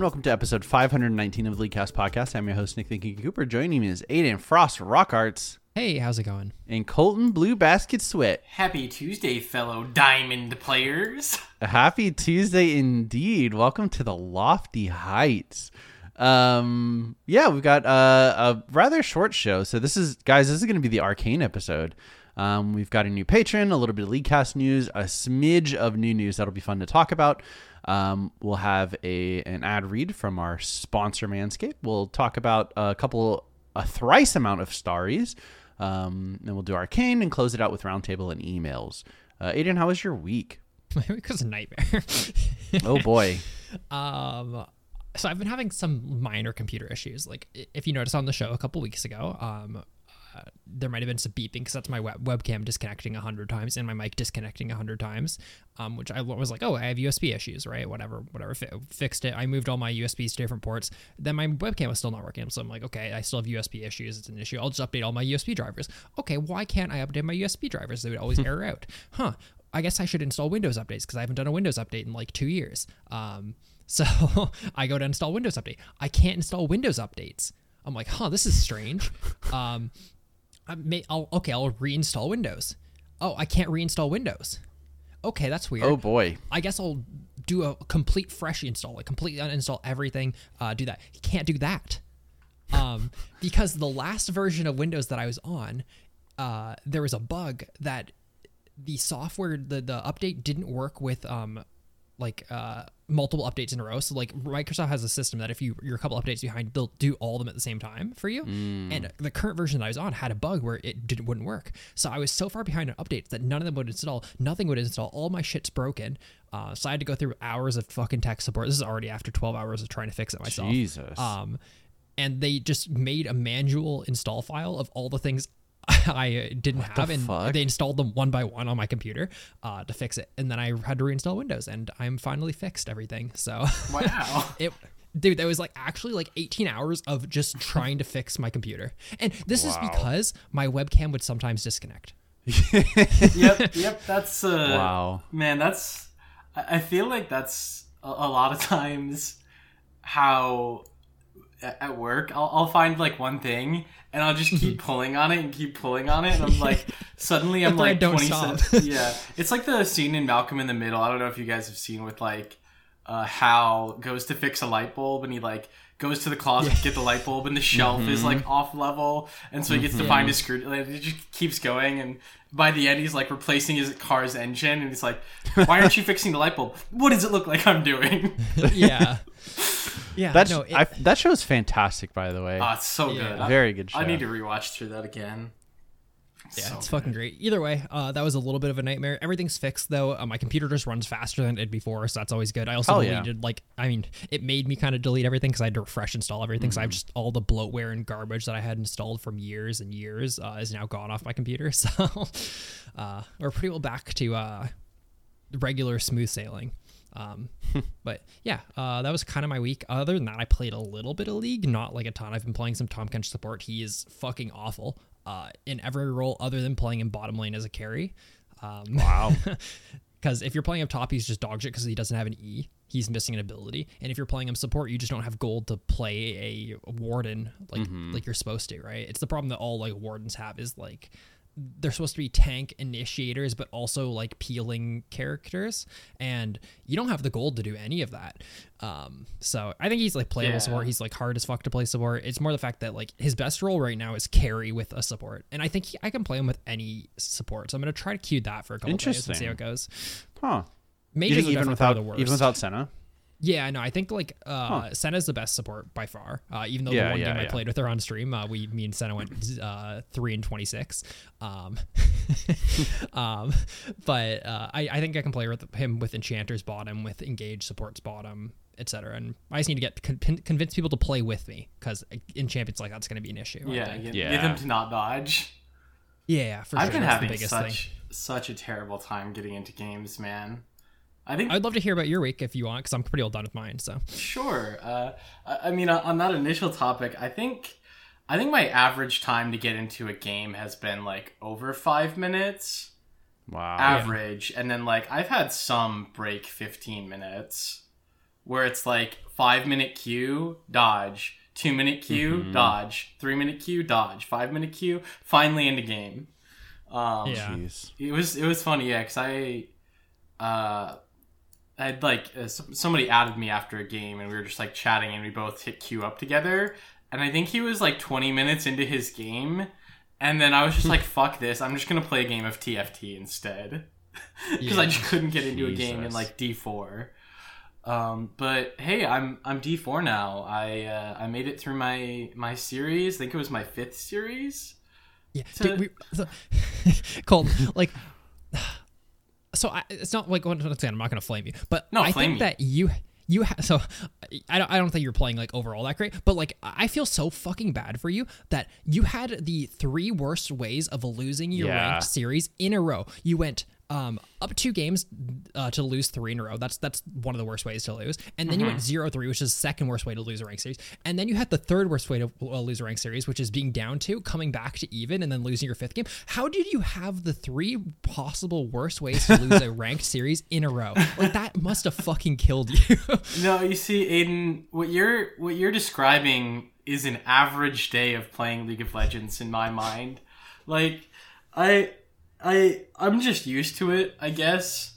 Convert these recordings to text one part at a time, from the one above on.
And welcome to episode 519 of the Leadcast podcast. I'm your host Nick Thinking Cooper. Joining me is Aiden Frost Rock Arts Hey, how's it going? and Colton Blue Basket Sweat. Happy Tuesday, fellow diamond players. Happy Tuesday indeed. Welcome to the lofty heights. Um, yeah, we've got uh, a rather short show. So this is, guys, this is going to be the Arcane episode. Um, we've got a new patron, a little bit of Leadcast news, a smidge of new news that'll be fun to talk about. Um, we'll have a an ad read from our sponsor Manscaped. We'll talk about a couple, a thrice amount of stories. Um, and we'll do Arcane and close it out with roundtable and emails. Uh, Aiden, how was your week? My week was a nightmare. Oh boy. um, so I've been having some minor computer issues. Like if you noticed on the show a couple weeks ago, um, there might have been some beeping because that's my web- webcam disconnecting a hundred times and my mic disconnecting a hundred times. Um, which I was like, oh, I have USB issues, right? Whatever, whatever. Fi- fixed it. I moved all my USBs to different ports. Then my webcam was still not working. So I'm like, okay, I still have USB issues. It's an issue. I'll just update all my USB drivers. Okay, why can't I update my USB drivers? They would always error out. Huh. I guess I should install Windows updates because I haven't done a Windows update in like two years. Um, so I go to install Windows update. I can't install Windows updates. I'm like, huh, this is strange. Um, I may, I'll, okay, I'll reinstall Windows. Oh, I can't reinstall Windows. Okay, that's weird. Oh boy. I guess I'll do a complete fresh install, like completely uninstall everything. Uh, do that. You can't do that, um, because the last version of Windows that I was on, uh, there was a bug that the software, the the update didn't work with um, like uh, multiple updates in a row. So like Microsoft has a system that if you you're a couple updates behind, they'll do all of them at the same time for you. And the current version that I was on had a bug where it didn't wouldn't work. So I was so far behind on updates that none of them would install. Nothing would install. All my shit's broken. Uh, so I had to go through hours of fucking tech support. This is already after 12 hours of trying to fix it myself. Jesus. Um, and they just made a manual install file of all the things I didn't have, and fuck? they installed them one by one on my computer uh, to fix it. And then I had to reinstall Windows, and I'm finally fixed everything. So Wow. it, dude, that was like actually like 18 hours of just trying to fix my computer. And this is because my webcam would sometimes disconnect. yep, yep. That's uh, Wow. man. That's. I I feel like that's a, a lot of times how a- at work I'll, I'll find like one thing and I'll just keep pulling on it and keep pulling on it and I'm like suddenly I'm like don't 20 stop. cents. Yeah, it's like the scene in Malcolm in the Middle. I don't know if you guys have seen with like uh, Hal goes to fix a light bulb and he like goes to the closet to get the light bulb and the shelf is like off level and so he gets to find his screw. Like, it just keeps going and by the end he's like replacing his car's engine and he's like, "Why aren't you fixing the light bulb? What does it look like I'm doing?" yeah. Yeah. That's no, it, I, that show is fantastic, by the way. Oh, it's so Yeah. good. I- Very good show. I need to rewatch through that again. Yeah, So it's good. fucking great. Either way, uh, that was a little bit of a nightmare. Everything's fixed though. Uh, my computer just runs faster than it did before, so that's always good. I also Hell yeah. deleted like I mean, it made me kind of delete everything because I had to refresh install everything. So I have just all the bloatware and garbage that I had installed from years and years uh, is now gone off my computer. So uh, we're pretty well back to uh, regular smooth sailing. Um, but yeah, uh, that was kind of my week. Other than that, I played a little bit of League, not like a ton. I've been playing some Tahm Kench support. He is fucking awful uh, in every role other than playing in bottom lane as a carry. Um, wow. because if you're playing him top, he's just dog shit because he doesn't have an E. He's missing an ability, and if you're playing him support, you just don't have gold to play a warden like like you're supposed to, right? It's the problem that all like wardens have is like they're supposed to be tank initiators, but also like peeling characters, and you don't have the gold to do any of that. Um, so I think he's like playable Yeah. support. He's like hard as fuck to play support. It's more the fact that like his best role right now is carry with a support, and I think he, I can play him with any support. So I'm gonna try to queue that for a couple days and see how it goes. Huh. Mages even without probably the worst. even without Senna? Yeah, no, I think like uh Senna's the best support by far. Uh, even though Yeah, the one yeah, game I played with her on stream, uh, we me and Senna went uh three and twenty six. Um, um, but uh, I I think I can play with him with Enchanter's bottom, with Engage support's bottom, etc. And I just need to get con- convince people to play with me because in champions like that's going to be an issue. Yeah, get, Yeah. get them to not dodge. yeah, yeah, for sure. I've sure. been That's having the biggest such thing. such a terrible time getting into games, man. I think I'd love to hear about your week if you want, because I'm pretty all done with mine. So Sure. Uh, I I mean, on on that initial topic, I think, I think my average time to get into a game has been like over five minutes, Wow. average, and then like I've had some break fifteen minutes, where it's like five minute queue, dodge, two minute queue, dodge, three minute queue, dodge, five minute queue, finally into game. Um, Yeah. Jeez. it was it was funny, yeah, because I, uh, I'd like uh, somebody added me after a game, and we were just like chatting, and we both hit queue up together, and I think he was like twenty minutes into his game, and then I was just like, "Fuck this! I'm just gonna play a game of TFT instead," because I just couldn't get into a game in like D four. Um, but hey, I'm I'm D four now. I uh, I made it through my my series. I think it was my fifth series. yeah, So- dude, we, so, Cole, like. So I, it's not like once again, I'm not gonna flame you, but No, I think that you you ha- so I don't I don't think you're playing like overall that great, but like I feel so fucking bad for you that you had the three worst ways of losing your Yeah. ranked series in a row. You went um up two games uh, to lose three in a row. That's that's one of the worst ways to lose. And then you Mm-hmm. went zero three, which is the second worst way to lose a ranked series. And then you had the third worst way to uh, lose a ranked series, which is being down two, coming back to even, and then losing your fifth game. How did you have the three possible worst ways to lose a ranked series in a row? Like that must have fucking killed you. No, you see, Aiden, what you're what you're describing is an average day of playing League of Legends in my mind. Like, I, I, I'm just used to it, I guess.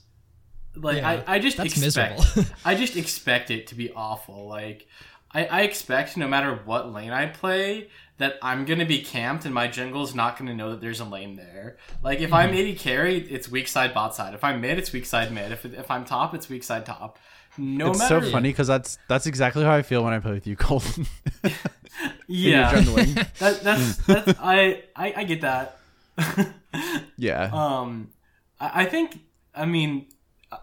Like, Yeah, I, I just that's expect, miserable. I just expect it to be awful. Like, I, I expect no matter what lane I play that I'm gonna be camped and my jungle's not gonna know that there's a lane there. Like if Mm-hmm. I'm AD carry, it's weak side bot side. If I'm mid, it's weak side mid. If, if I'm top, it's weak side top. No it's matter so funny because that's that's exactly how I feel when I play with you, Colton. Yeah, that, that's that's I, I I get that. yeah. um, I, I think I mean uh,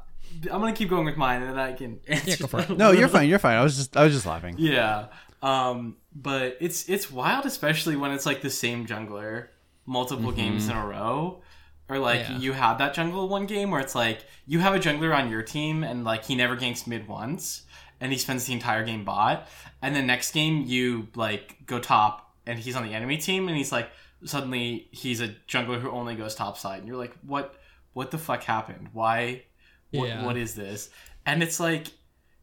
I'm gonna keep going with mine and then I can answer Yeah, go for it. no, you're fine. You're fine. I was just I was just laughing. Yeah. Um, but it's it's wild, especially when it's like the same jungler multiple games in a row. Or like Yeah. you have that jungle one game where it's like you have a jungler on your team and like he never ganks mid once and he spends the entire game bot. And then next game you like go top and he's on the enemy team and he's like suddenly he's a jungler who only goes top side and you're like what what the fuck happened? Why what, Yeah. what is this? And it's like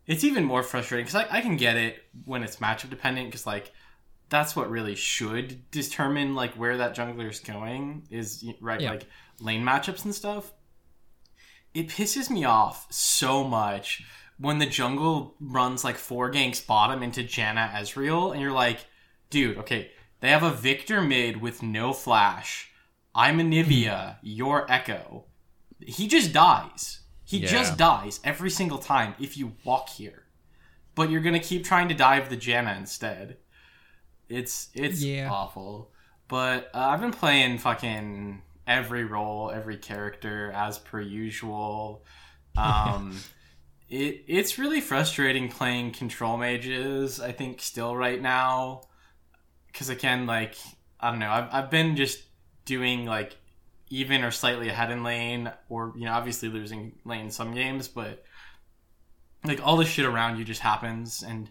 it's even more frustrating because I, I can get it when it's matchup dependent because like that's what really should determine like where that jungler is going is right Yeah. like lane matchups and stuff it pisses me off so much when the jungle runs like four ganks bottom into Janna Ezreal and you're like dude okay they have a Viktor mid with no flash I'm Anivia you're Ekko he just dies he Yeah. just dies every single time if you walk here but you're gonna keep trying to dive the Janna instead it's it's Yeah. awful but uh, I've been playing fucking every role, every character as per usual. Um, it it's really frustrating playing control mages. I think still right now, because again, like I don't know, I've I've been just doing like even or slightly ahead in lane, or you know, obviously losing lane some games, but like all the shit around you just happens, and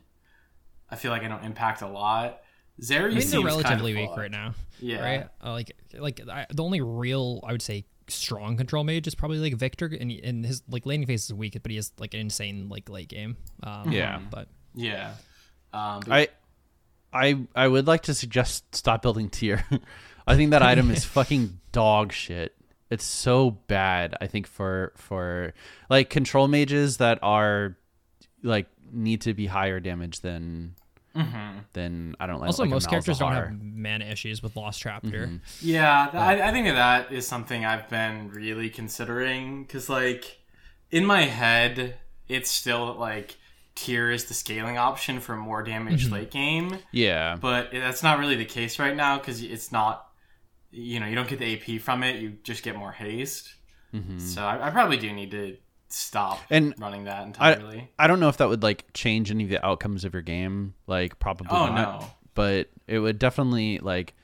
I feel like I don't impact a lot. Zeri I mean, seems they're kind of weak fucked. right now, Yeah. right? Uh, like, like I, the only real, I would say, strong control mage is probably like Viktor, and, and his like laning phase is weak, but he has like an insane like late game. Um, Yeah. but Yeah. Um, but I I I would like to suggest stop building Tear. I think that item is fucking dog shit. It's so bad. I think for for like control mages that are like need to be higher damage than mm-hmm. than I don't know. also, like a most characters don't have mana issues with Lost Chapter. Mm-hmm. yeah, th- I, I think that that is something I've been really considering because, like, in my head, it's still like Tear is the scaling option for more damage mm-hmm. late game, Yeah. but that's not really the case right now because it's not. You know, you don't get the AP from it; you just get more haste. Mm-hmm. So I, I probably do need to stop And running that I, entirely. I don't know if that would like change any of the outcomes of your game. Like probably Oh, not. no. But it would definitely like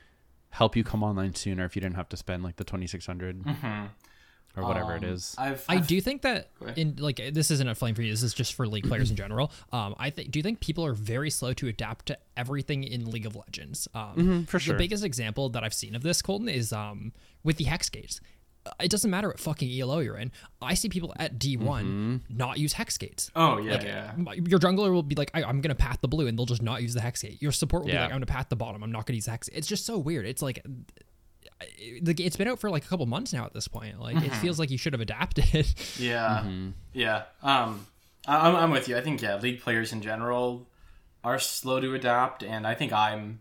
help you come online sooner if you didn't have to spend like the twenty six hundred mm-hmm. Or whatever it. Um, is. I've, I I've- do think that in like this isn't a flame for you. This is just for league players in general. Um, I think. Do you think people are very slow to adapt to everything in League of Legends? Um, Mm-hmm, for sure. The biggest example that I've seen of this, Colton, is um with the hex gates. Uh, It doesn't matter what fucking ELO you're in. I see people at D one Mm-hmm. not use hex gates. Oh yeah, Like, yeah. Your jungler will be like, I, I'm gonna path the blue, and they'll just not use the hex gate. Your support will be like, I'm gonna path the bottom. I'm not gonna use hex. It's just so weird. It's like the it's been out for like a couple months now at this point. Like Mm-hmm. it feels like you should have adapted. Yeah, yeah. Um, I, I'm, I'm with you. I think yeah, league players in general are slow to adapt, and I think I'm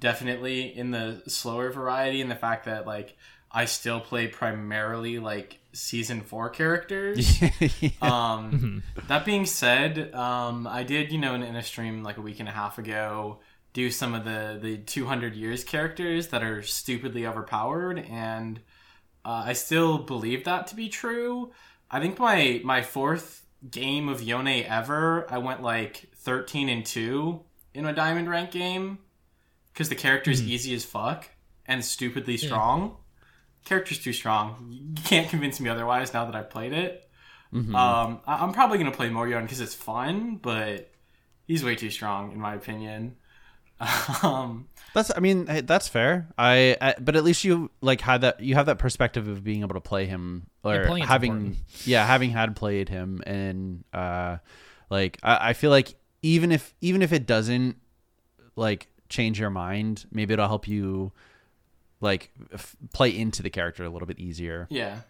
definitely in the slower variety in the fact that like I still play primarily like season four characters. Um, that being said, um, I did you know in, in a stream like a week and a half ago do some of the the 200 years characters that are stupidly overpowered and uh, I still believe that to be true. I think my my fourth game of Yone ever, I went like 13 and 2 in a diamond rank game because the character is easy as fuck and stupidly strong. Character's too strong. You can't convince me otherwise now that I've played it. Um, I- I'm probably gonna play more Yone because it's fun, but he's way too strong in my opinion. um, That's I mean that's fair. I, I but at least you like had that you have that perspective of being able to play him or playing is having important. yeah having had played him and uh like I, I feel like even if even if it doesn't like change your mind, maybe it'll help you like f- play into the character a little bit easier. yeah.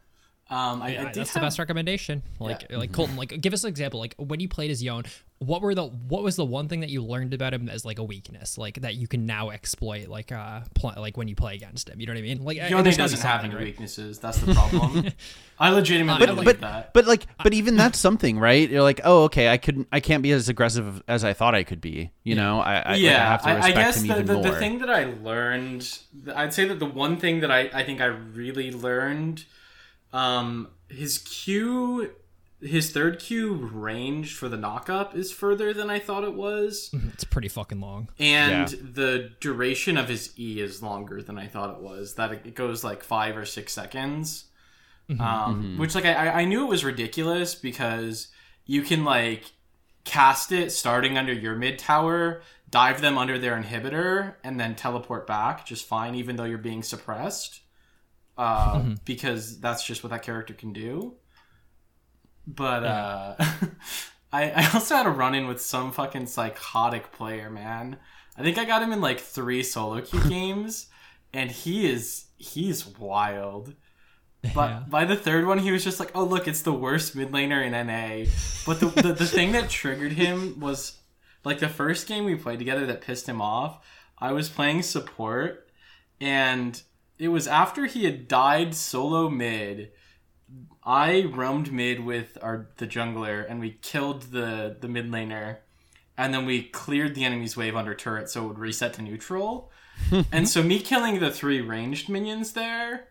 Um, I, I Yeah, did that's the best recommendation. Like Yeah. like Colton, like give us an example. Like when you played as Yone, what were the what was the one thing that you learned about him as like a weakness, like that you can now exploit, like uh, pl- like when you play against him. You know what I mean? Like Yone there's gotta be doesn't have something, any right? weaknesses. That's the problem. I legitimately But- believe but that. but like but even that's something right you're like oh okay i couldn't i can't be as aggressive as i thought i could be you know i, I, like, I yeah, have to I, respect I guess him the, even the, more the thing that I learned, I'd say that the one thing that I, I think I really learned, um, his Q, his third Q range for the knockup is further than I thought it was, It's pretty fucking long. and Yeah. the duration of his E is longer than I thought it was. That it goes like five or six seconds, um, which like I, I knew it was ridiculous because you can like cast it starting under your mid tower, dive them under their inhibitor, and then teleport back just fine, even though you're being suppressed. Uh, Because that's just what that character can do. But uh, I, I also had a run in with some fucking psychotic player, man. I think I got him in like three solo queue games, and he is he's wild. But Yeah. by the third one, he was just like, "Oh look, it's the worst mid laner in NA." But the, the the thing that triggered him was like the first game we played together that pissed him off. I was playing support, and it was after he had died solo mid. I roamed mid with our the jungler, and we killed the the mid laner, and then we cleared the enemy's wave under turret, so it would reset to neutral. and so me killing the three ranged minions there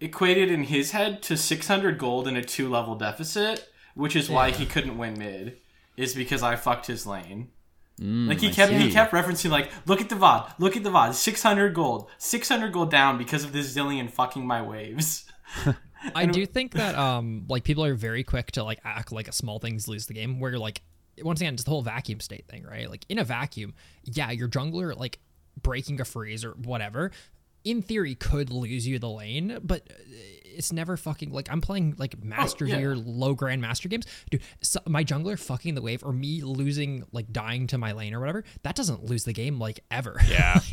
equated in his head to 600 gold and a two level deficit, which is why he couldn't win mid. Is because I fucked his lane. Like he I kept he kept referencing like, look at the VOD, look at the VOD, 600 gold, 600 gold down because of this Zilean fucking my waves. I do think that um like people are very quick to like act like a small things lose the game where you're like once again it's the whole vacuum state thing right like in a vacuum yeah your jungler like breaking a freeze or whatever in theory could lose you the lane but uh, it's never fucking like I'm playing like oh, master Oh, yeah. tier low grand master games dude so my jungler fucking the wave or me losing like dying to my lane or whatever that doesn't lose the game like ever Yeah.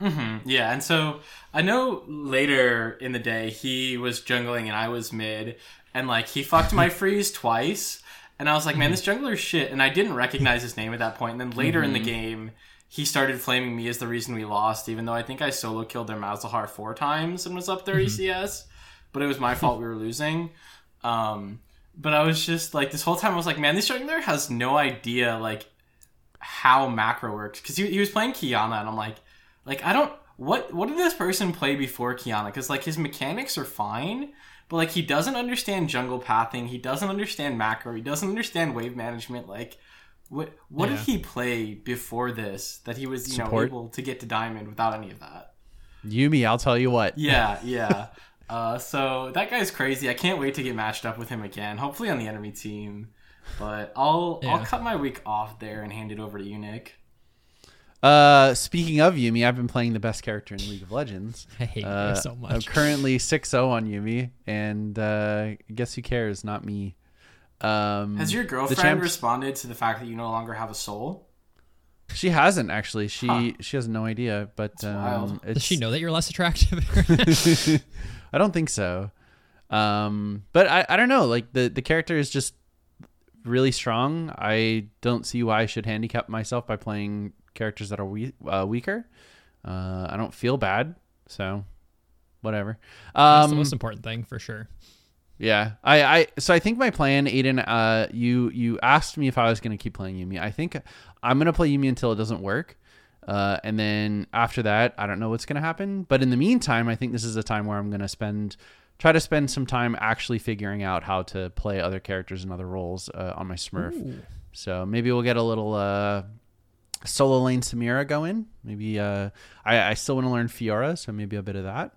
Like, mm-hmm. Yeah, and so I know later in the day he was jungling and I was mid, and like he fucked my freeze twice, and I was like, man, mm-hmm. this jungler's shit, and I didn't recognize his name at that point. And then later in the mm-hmm. game, he started flaming me as the reason we lost, even though I think I solo killed their Malzahar four times and was up 30 CS, but it was my fault we were losing. Um, but I was just like, this whole time I was like, man, this jungler has no idea like how macro works because he, he was playing Qiyana, and I'm like, like I don't what what did this person play before Qiyana? Because like his mechanics are fine, but like he doesn't understand jungle pathing. He doesn't understand macro. He doesn't understand wave management. Like, what what Yeah. did he play before this that he was you know able to get to diamond without any of that? Yuumi, I'll tell you what. Yeah, yeah. uh, so that guy's crazy. I can't wait to get matched up with him again. Hopefully on the enemy team. But I'll I'll cut my week off there and hand it over to you, Nick. Uh, speaking of Yuumi, I've been playing the best character in League of Legends. I hate Uh, you so I'm currently 6-0 on Yuumi, and uh, guess who cares? Not me. Um, Has your the girlfriend champs- responded to the fact that you no longer have a soul? She hasn't actually. She Huh. she has no idea, but um, it's, Does she know that you're less attractive? I don't think so. Um, but I, I don't know. Like the the character is just really strong. I don't see why I should handicap myself by playing characters that are we, uh, weaker. Uh, I don't feel bad, so whatever. That's the Um, most important thing for sure. Yeah, I, I so I think my plan, Aiden. Uh, you you asked me if I was going to keep playing Yuumi. I think I'm going to play Yuumi until it doesn't work, uh, and then after that, I don't know what's going to happen. But in the meantime, I think this is a time where I'm going to spend try to spend some time actually figuring out how to play other characters and other roles uh, on my Smurf. So maybe we'll get a little uh, solo lane Samira going. Maybe uh, I I still want to learn Fiora, so maybe a bit of that.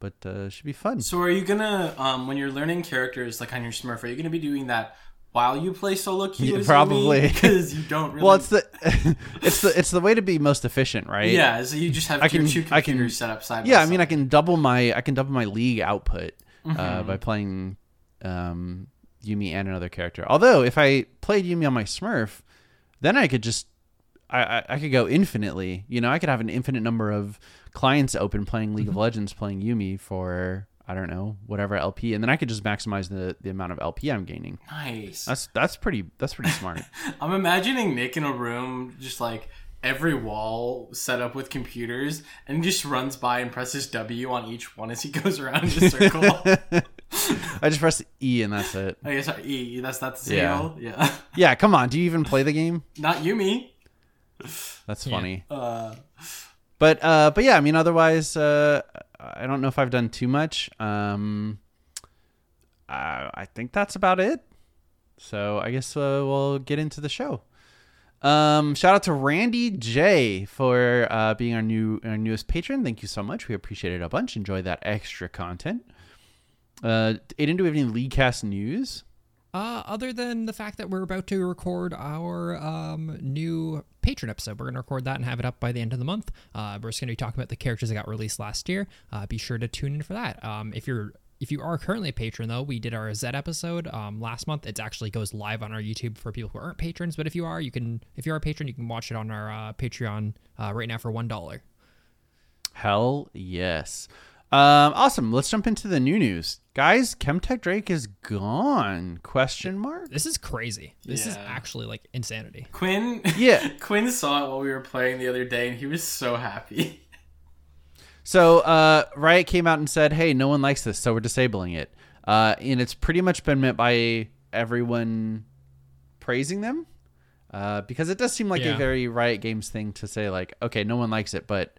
But uh, should be fun. So are you gonna um, when you're learning characters like on your Smurf, are you gonna be doing that while you play solo queue? Yeah, probably. because you don't really. Well, it's the it's the it's the way to be most efficient, right? yeah. So you just have I can- two I can- computers set up side. Yeah, by I mean, I can double my I can double my league output Mm-hmm. uh, by playing um, Yuumi and another character. Although, if I played Yuumi on my Smurf, then I could just I, I, I could go infinitely. You know, I could have an infinite number of clients open playing League of Mm-hmm. Legends, playing Yuumi for I don't know whatever LP, and then I could just maximize the the amount of LP I'm gaining. nice. That's that's pretty that's pretty smart. I'm imagining Nick in a room, just like every wall set up with computers, and just runs by and presses W on each one as he goes around in a circle. I just press E and that's it. I guess sorry, E. That's not the Yeah. Yeah. Yeah, come on. Do you even play the game? not Yuumi. That's Yeah. funny. Uh, But uh, but yeah, I mean, otherwise, uh, I don't know if I've done too much. Um, I, I think that's about it. So I guess uh, we'll get into the show. Um, shout out to Randy J for uh, being our new our newest patron. Thank you so much. We appreciate it a bunch. Enjoy that extra content. Uh, Aiden, do we have any league cast news? Uh, other than the fact that we're about to record our um, new patron episode, we're going to record that and have it up by the end of the month. Uh, we're just going to be talking about the characters that got released last year. Uh, be sure to tune in for that. Um, if you're if you are currently a patron though, we did our Z episode um, last month. It actually goes live on our YouTube for people who aren't patrons. But if you are, you can if you are a patron, you can watch it on our uh, Patreon uh, right now for one dollar. Hell yes. Um, awesome. Let's jump into the new news, guys. Chemtech Drake is gone? Question mark. This is crazy. This is actually like insanity. Quinn. Yeah. Quinn saw it while we were playing the other day, and he was so happy. So uh, Riot came out and said, "Hey, no one likes this, so we're disabling it." Uh, and it's pretty much been met by everyone praising them uh, because it does seem like a very Riot Games thing to say, like, "Okay, no one likes it, but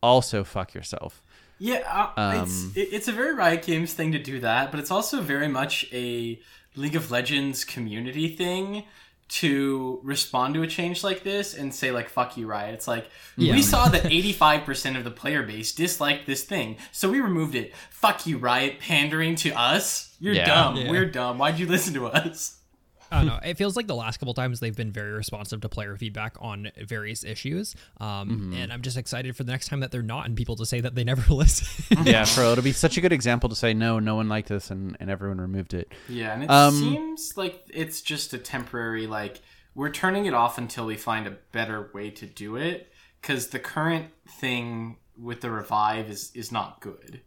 also fuck yourself." Yeah, uh, it's Um, it, it's a very Riot Games thing to do that, but it's also very much a League of Legends community thing to respond to a change like this and say like "fuck you, Riot." It's like Yeah. we saw that eighty five percent of the player base disliked this thing, so we removed it. Fuck you, Riot, pandering to us. You're Yeah. dumb. Yeah. We're dumb. Why'd you listen to us? I don't know. It feels like the last couple times they've been very responsive to player feedback on various issues. Um, Mm-hmm. And I'm just excited for the next time that they're not and people to say that they never listen. yeah, bro, it'll be such a good example to say, "No, no one liked this," and, and everyone removed it. Yeah, and it Um, seems like it's just a temporary like we're turning it off until we find a better way to do it because the current thing with the revive is is not good.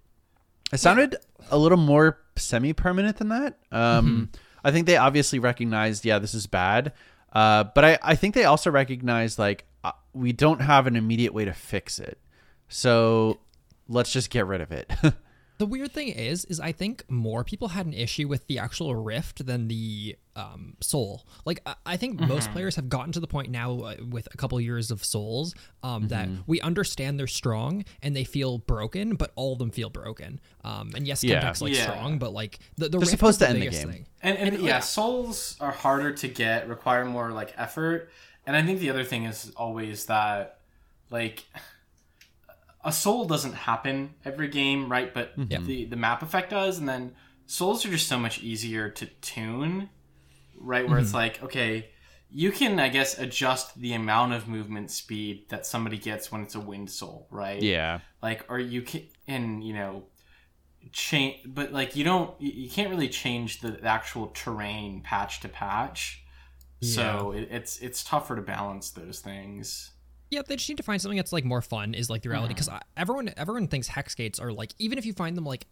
It sounded a little more semi-permanent than that. Um, I think they obviously recognized, yeah, this is bad. Uh, but I, I think they also recognized like uh, we don't have an immediate way to fix it, so let's just get rid of it. The weird thing is, is I think more people had an issue with the actual rift than the um, soul. Like I, I think most players have gotten to the point now uh, with a couple years of souls um, that we understand they're strong and they feel broken, but all of them feel broken. Um, and yes, Yeah. Chemtech's like Yeah. strong, but like the, the They're rift supposed is to end the game. thing. And, and, And, yeah, like- souls are harder to get, require more like effort. And I think the other thing is always that like a soul doesn't happen every game, right? But mm-hmm. the the map effect does, and then souls are just so much easier to tune, right? Where it's mm-hmm. like, okay, you can I guess adjust the amount of movement speed that somebody gets when it's a wind soul, right? Yeah. like or you can and you know change but like you don't you you can't really change the actual terrain patch to patch so it, it's it's tougher to balance those things Yeah, they just need to find something that's like more fun. Is like the reality because everyone everyone thinks hex gates are like even if you find them like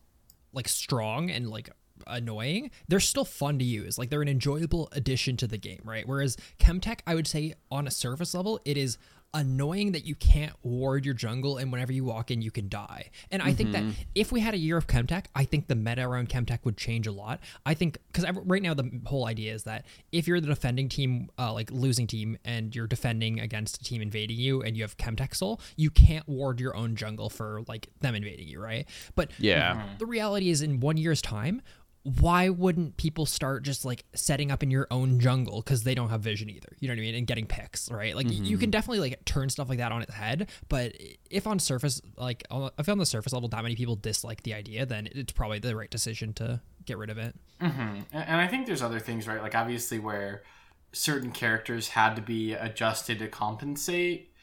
like strong and like annoying, they're still fun to use. Like they're an enjoyable addition to the game, right? Whereas Chemtech, I would say on a surface level, it is annoying that you can't ward your jungle and whenever you walk in you can die. And I think that Mm-hmm. if we had a year of Chemtech, I think the meta around Chemtech would change a lot. I think because right now the whole idea is that if you're the defending team, uh, like losing team, and you're defending against a team invading you, and you have Chemtech Soul, you can't ward your own jungle for like them invading you, right? But Yeah. the reality is, in one year's time, why wouldn't people start just like setting up in your own jungle because they don't have vision either? You know what I mean? And getting picks, right? Like y- you can mm-hmm. definitely like turn stuff like that on its head. But if on surface, like if on the surface level, that many people dislike the idea, then it's probably the right decision to get rid of it. Mm-hmm. and, and i think there's other things right like obviously where certain characters had to be adjusted to compensate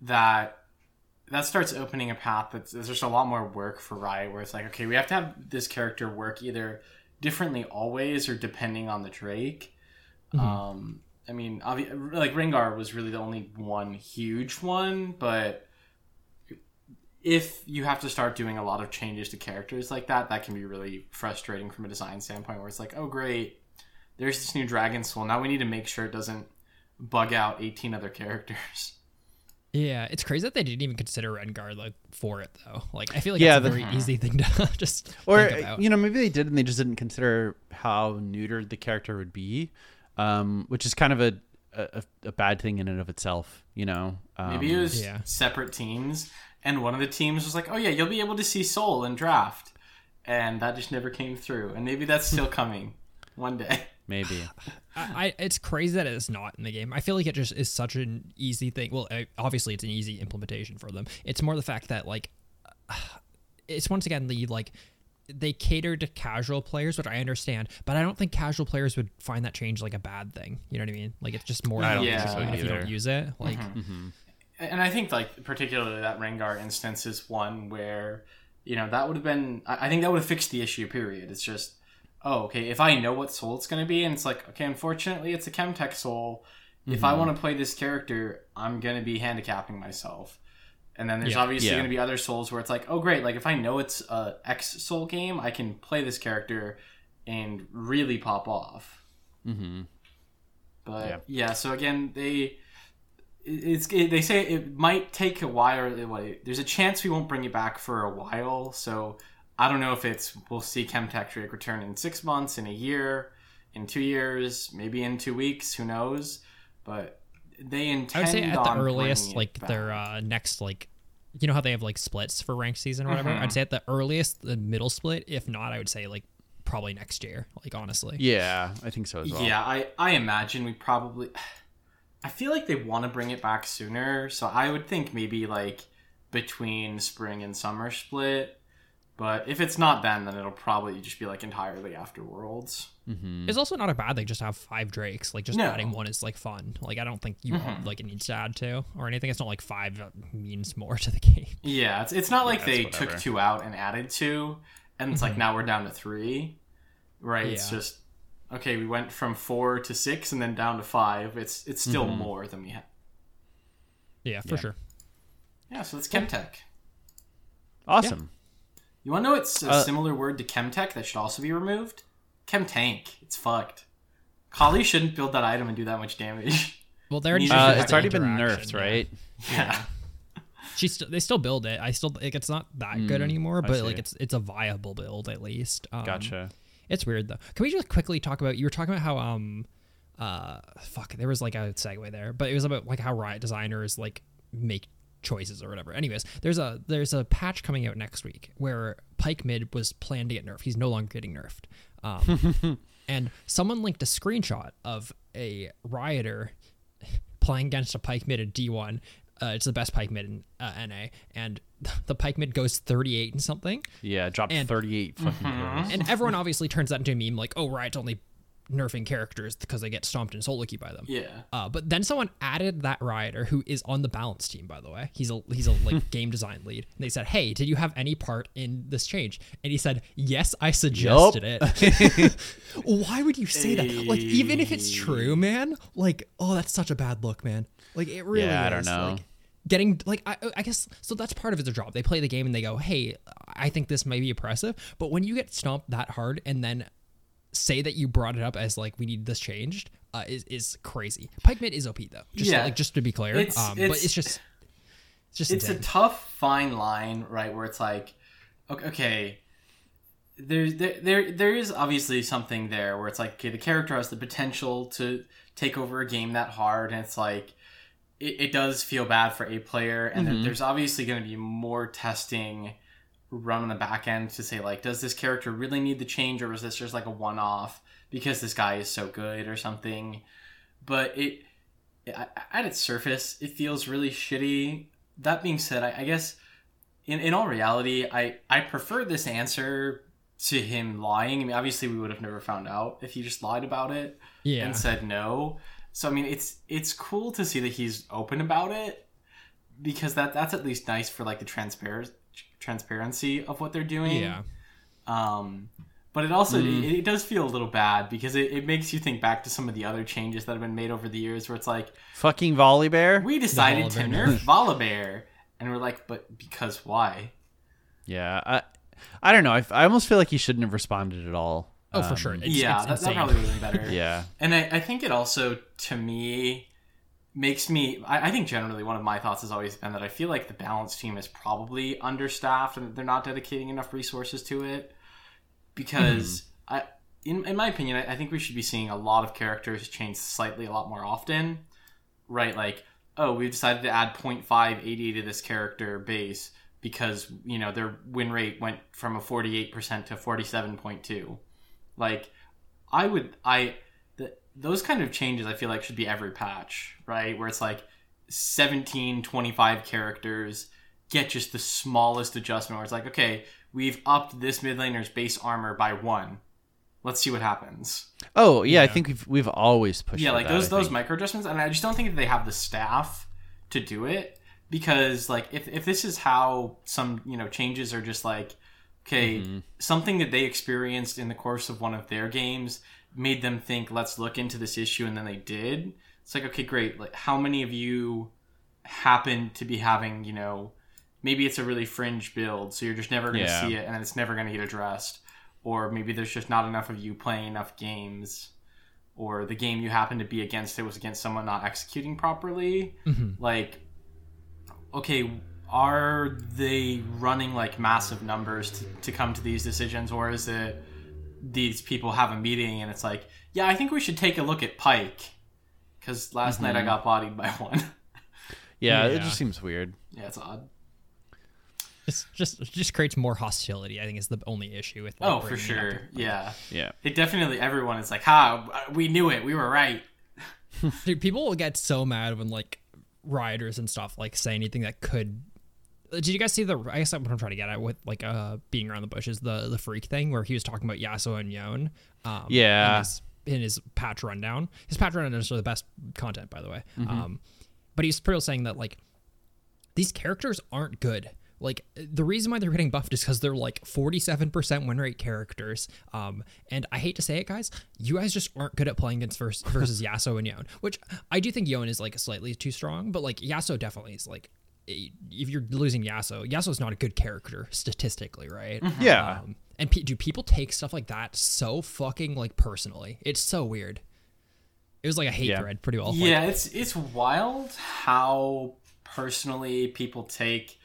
that that starts opening a path that's there's just a lot more work for riot where it's like okay we have to have this character work either differently always or depending on the drake. Um i mean obvi- like rengar was really the only one huge one but if you have to start doing a lot of changes to characters like that that can be really frustrating from a design standpoint where it's like oh great there's this new dragon soul. Now we need to make sure it doesn't bug out 18 other characters Yeah, it's crazy that they didn't even consider Rengar like for it though. Like I feel like Yeah, that's a the- very easy thing to just Or think about. you know, maybe they did and they just didn't consider how neutered the character would be, um, which is kind of a, a a bad thing in and of itself. You know, um, maybe it was yeah. separate teams and one of the teams was like oh yeah you'll be able to see soul in draft and that just never came through and maybe that's still coming one day maybe. I, I it's crazy that it's not in the game. I feel like it just is such an easy thing. Well, uh, obviously it's an easy implementation for them. It's more the fact that like it's once again the like they cater to casual players, which I understand, but I don't think casual players would find that change like a bad thing. You know what I mean? Like it's just more I don't think so if you don't use it. Like and I think like particularly that Rengar instance is one where you know that would have been I I think that would have fixed the issue. Period. It's just oh okay if I know what soul it's going to be and it's like okay unfortunately it's a Chemtech soul. If I want to play this character, I'm going to be handicapping myself. And then there's Yeah. obviously Yeah. going to be other souls where it's like, oh great, like if I know it's a X soul game, I can play this character and really pop off. Mm-hmm. But Yeah. yeah, so again, they it's it, they say it might take a while. There's a chance we won't bring it back for a while. So I don't know if it's we'll see Chemtech Drake return in six months, in a year, in two years, maybe in two weeks. Who knows? But they intend. I would say at the earliest, like it their uh, next like you know how they have like splits for ranked season or whatever. Mhm. I'd say at the earliest, the middle split. If not, I would say like probably next year. Like honestly. Yeah, I think so as well. Yeah, I I imagine we probably. I feel like they want to bring it back sooner, so I would think maybe like between spring and summer split. But if it's not then, then it'll probably just be like entirely after Worlds. hmm It's also not a bad thing just to have five drakes. Like just No. adding one is like fun. Like I don't think you Mhm. like it needs to add two or anything. It's not like five uh, means more to the game. Yeah, it's it's not like Yeah, they it's took two out and added two, and it's like now we're down to three. Right? It's just okay. We went from four to six, and then down to five. It's it's still Mhm. more than we had. Yeah, for Yeah. sure. Yeah, so it's Chemtech. Awesome. You want to know it's a Uh, similar word to Chemtech that should also be removed? Chemtank. It's fucked. Kali shouldn't build that item and do that much damage. Well, they're Neither Uh, it's already been nerfed, right? Yeah. She's st- they still build it. I still like it's not that good anymore, Mm, but like it's it's a viable build at least. Um, Gotcha. It's weird though. Can we just quickly talk about you were talking about how um uh fuck there was like a segue there, but it was about like how Riot designers like make choices or whatever. Anyways, there's a there's a patch coming out next week where Pyke Mid was planned to get nerfed. He's no longer getting nerfed. Um, and someone linked a screenshot of a rioter playing against a Pyke Mid at D1. Uh, it's the best Pyke Mid in uh, NA, and the Pyke Mid goes 38 and something. Yeah, dropped And- 38 fucking kills. And everyone obviously turns that into a meme, like, oh, Riot's only nerfing characters because they get stomped in solo queue by them. Yeah. Uh, but then someone added that rioter who is on the balance team, by the way. He's a he's a like game design lead. And they said, "Hey, did you have any part in this change?" And he said, "Yes, I suggested it." Why would you say that? Like, even if it's true, man. Like, oh, that's such a bad look, man. Like, it really. Yeah, I don't is. know. Like, getting like I, I guess so that's part of their job they play the game and they go hey i think this may be oppressive but when you get stomped that hard and then say that you brought it up as like we need this changed uh, is, is crazy Pyke is op though just Yeah. like just to be clear It's- um but it's- it's just it's just it's a tough fine line, right? Where it's like, okay, okay there, there, there, there is obviously something there where it's like, okay, the character has the potential to take over a game that hard, and it's like, it, it does feel bad for a player, and then there's obviously going to be more testing run on the back end to say like, does this character really need the change, or is this just like a one-off because this guy is so good or something? But it, at at its surface, it feels really shitty. That being said, I, I guess in, in all reality, I, I prefer this answer to him lying. I mean, obviously, we would have never found out if he just lied about it yeah and said no. So I mean, it's it's cool to see that he's open about it because that that's at least nice for like the transparent transparency of what they're doing. yeah Um, but it also it, it does feel a little bad because it, it makes you think back to some of the other changes that have been made over the years, where it's like Fucking Volibear. we decided to nerf Volibear, and we're like, but because why? Yeah, I, I don't know. I, I almost feel like he shouldn't have responded at all. oh for Um, sure it's, yeah, it's that, that probably would have been better. Yeah, And I, I think it also, to me, makes me. I, I think generally one of my thoughts has always been that I feel like the balance team is probably understaffed and they're not dedicating enough resources to it. Because hmm. I, in, in my opinion, I, I think we should be seeing a lot of characters change slightly a lot more often. Right? Like, oh, we've decided to add 0.5 AD to this character base because, you know, their win rate went from a 48% to 47.2. Like, I would I those kind of changes I feel like should be every patch, right? Where it's like 17, 25 characters get just the smallest adjustment where it's like, okay, we've upped this mid laner's base armor by one. Let's see what happens. Oh yeah, I think we've we've always pushed. Yeah, like that, those I those think. micro adjustments, and I just don't think that they have the staff to do it because like if if this is how some you know changes are just like okay Mm-hmm. something that they experienced in the course of one of their games made them think let's look into this issue and then they did. It's like okay great. Like how many of you happen to be having you know maybe it's a really fringe build so you're just never going to Yeah. see it and then it's never going to get addressed. Or maybe there's just not enough of you playing enough games or the game you happen to be against it was against someone not executing properly. Mm-hmm. Like okay are they running like massive numbers to, to come to these decisions or is it these people have a meeting and it's like yeah i think we should take a look at Pyke because last night i mm-hmm. got bodied by one Yeah, it just seems weird. yeah it's odd it's just it just creates more hostility i think is the only issue with like, oh for bringing it up. sure yeah Yeah. it definitely everyone is like ha we knew it we were right Dude, people will get so mad when like rioters and stuff like say anything that could. Did you guys see the? I guess that's what I'm trying to get at with like uh being around the bushes, the the Phreak thing where he was talking about Yasuo and Yone. Um, Yeah. In his, in his patch rundown, his patch rundown is the best content, by the way. Um, but he's pretty much saying that like these characters aren't good. Like the reason why they're getting buffed is because they're like 47% win rate characters. Um, and I hate to say it, guys, you guys just aren't good at playing against versus, versus Yasuo and Yone. Which I do think Yone is like slightly too strong, but like Yasuo definitely is like if you're losing Yasuo, Yasuo's not a good character statistically, right? Yeah. Um, and pe- do people take stuff like that so fucking like personally? It's so weird. It was like a hate Yeah. thread, pretty well. Like, yeah it's it's wild how personally people take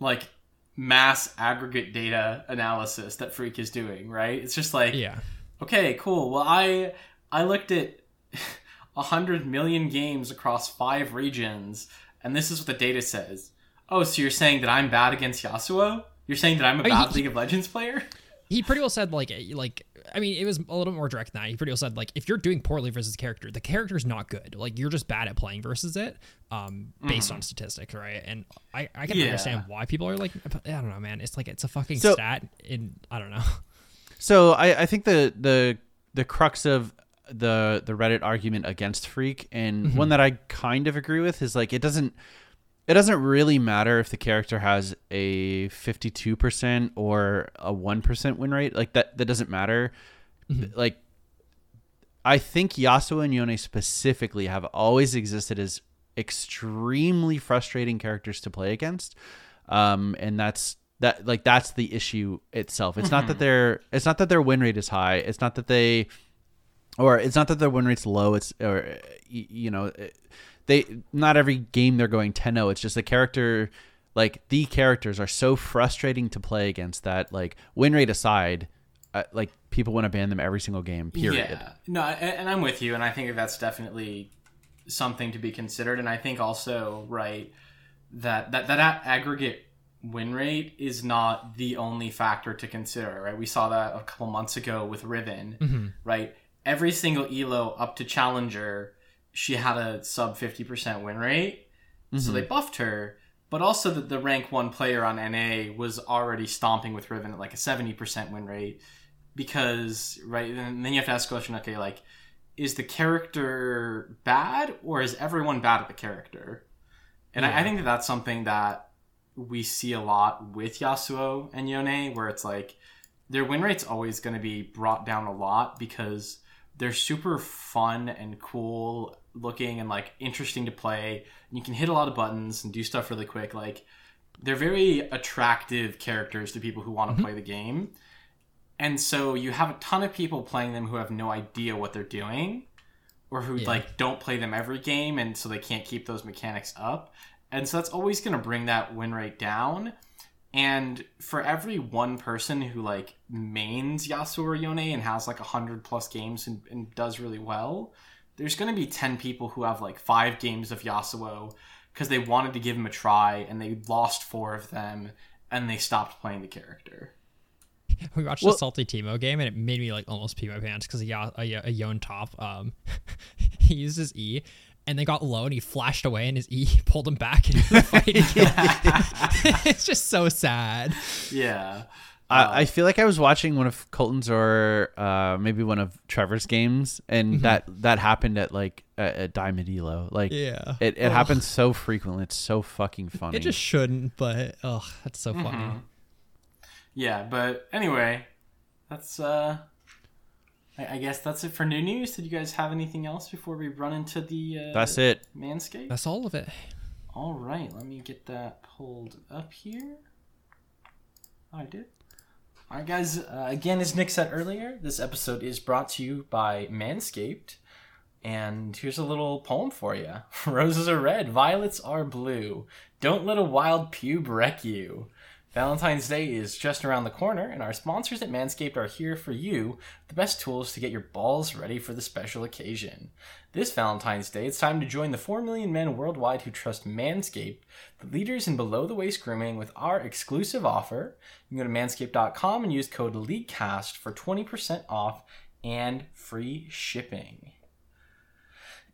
like mass aggregate data analysis that Phreak is doing, right? It's just like Yeah. okay, cool. Well, I I looked at a hundred million games across five regions, and this is what the data says. Oh, so you're saying that I'm bad against Yasuo? You're saying that I'm a mean, bad he- League of Legends player? He pretty well said like like I mean it was a little bit more direct than that. He pretty well said like if you're doing poorly versus a character, the character's not good. Like you're just bad at playing versus it, um, based on statistics, right? And I I can Yeah. understand why people are like I don't know, man. It's like it's a fucking So- stat in I don't know. So I, I think the the the crux of the the Reddit argument against Phreak and Mm-hmm. one that I kind of agree with is like it doesn't it doesn't really matter if the character has a 52% or a 1% win rate like that that doesn't matter Mm-hmm. like I think Yasuo and Yone specifically have always existed as extremely frustrating characters to play against. Um, and that's that like that's the issue itself. It's not that their it's not that their win rate is high. It's not that they or it's not that their win rate's low. It's or you know they not every game they're going 10-0. It's just the character like the characters are so frustrating to play against that like win rate aside, uh, like people want to ban them every single game. Period. Yeah. No, and, and I'm with you, and I think that that's definitely something to be considered. And I think also, right, that that that a- aggregate win rate is not the only factor to consider. Right, we saw that a couple months ago with Riven. Right, every single elo up to challenger, she had a sub fifty percent win rate, so they mm-hmm. buffed her. But also, the, the rank one player on NA was already stomping with Riven at like a seventy percent win rate because right and then you have to ask the question okay like is the character bad or is everyone bad at the character? And I, I think that that's something that we see a lot with yasuo and yone where it's like their win rate's always going to be brought down a lot because they're super fun and cool looking and like interesting to play and you can hit a lot of buttons and do stuff really quick like they're very attractive characters to people who want to mm-hmm. play the game and so you have a ton of people playing them who have no idea what they're doing or who Yeah. like don't play them every game and so they can't keep those mechanics up. And so that's always going to bring that win rate down. And for every one person who like mains Yasuo or Yone and has like 100 plus games and, and does really well, there's going to be 10 people who have like five games of Yasuo because they wanted to give him a try and they lost four of them and they stopped playing the character. we watched Well- the salty Teemo game and it made me like almost pee my pants because a, Ya- a, a Yon top um he used his E and they got low and he flashed away and his E pulled him back into the fight. it's just so sad. Yeah. I, I feel like I was watching one of Colton's or uh, maybe one of Trevor's games, and that that happened at like at, at Diamond Elo. Like, Yeah. it, it happens so frequently. It's so fucking funny. It just shouldn't, but oh, that's so funny. Yeah, but anyway, that's uh I, I guess that's it for new news. Did you guys have anything else before we run into the uh That's it. Manscaped? That's all of it. All right, let me get that pulled up here. I did. All right, guys. Uh, again, as Nick said earlier, this episode is brought to you by Manscaped. And here's a little poem for you Roses are red, violets are blue. Don't let a wild pube wreck you. Valentine's Day is just around the corner, and our sponsors at Manscaped are here for you the best tools to get your balls ready for the special occasion. This Valentine's Day, it's time to join the 4 million men worldwide who trust Manscaped, the leaders in below the waist grooming, with our exclusive offer. You can go to manscaped.com and use code LEAGCAST for 20% off and free shipping.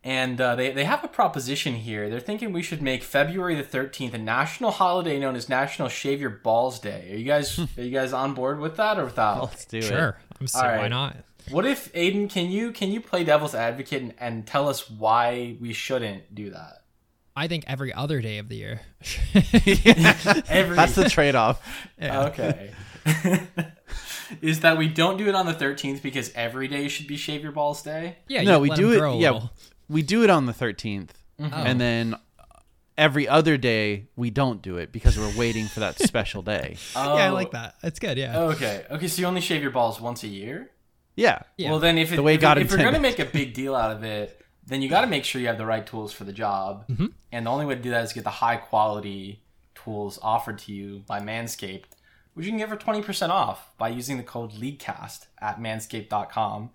And uh, they, they have a proposition here. They're thinking we should make February the 13th a national holiday known as National Shave Your Balls Day. Are you guys are you guys on board with that or without? Let's do it. Sure. I'm so All why not? What if Aiden? Can you can you play devil's advocate and, and tell us why we shouldn't do that? I think every other day of the year. Every That's the trade off. okay. Is that we don't do it on the 13th because every day should be shave your balls day? yeah, no, we do it. Yeah, little. We do it on the 13th, Oh. and then every other day we don't do it because we're waiting for that special day. Oh, yeah, I like that. It's good. Yeah. Okay. Okay. So you only shave your balls once a year. Yeah. Yeah. Well, then if it, The way if, God if we're gonna make a big deal out of it, then you got to make sure you have the right tools for the job. Mm-hmm. And the only way to do that is get the high quality tools offered to you by Manscaped, which you can get for 20% off by using the code LEAGUECAST at manscaped.com.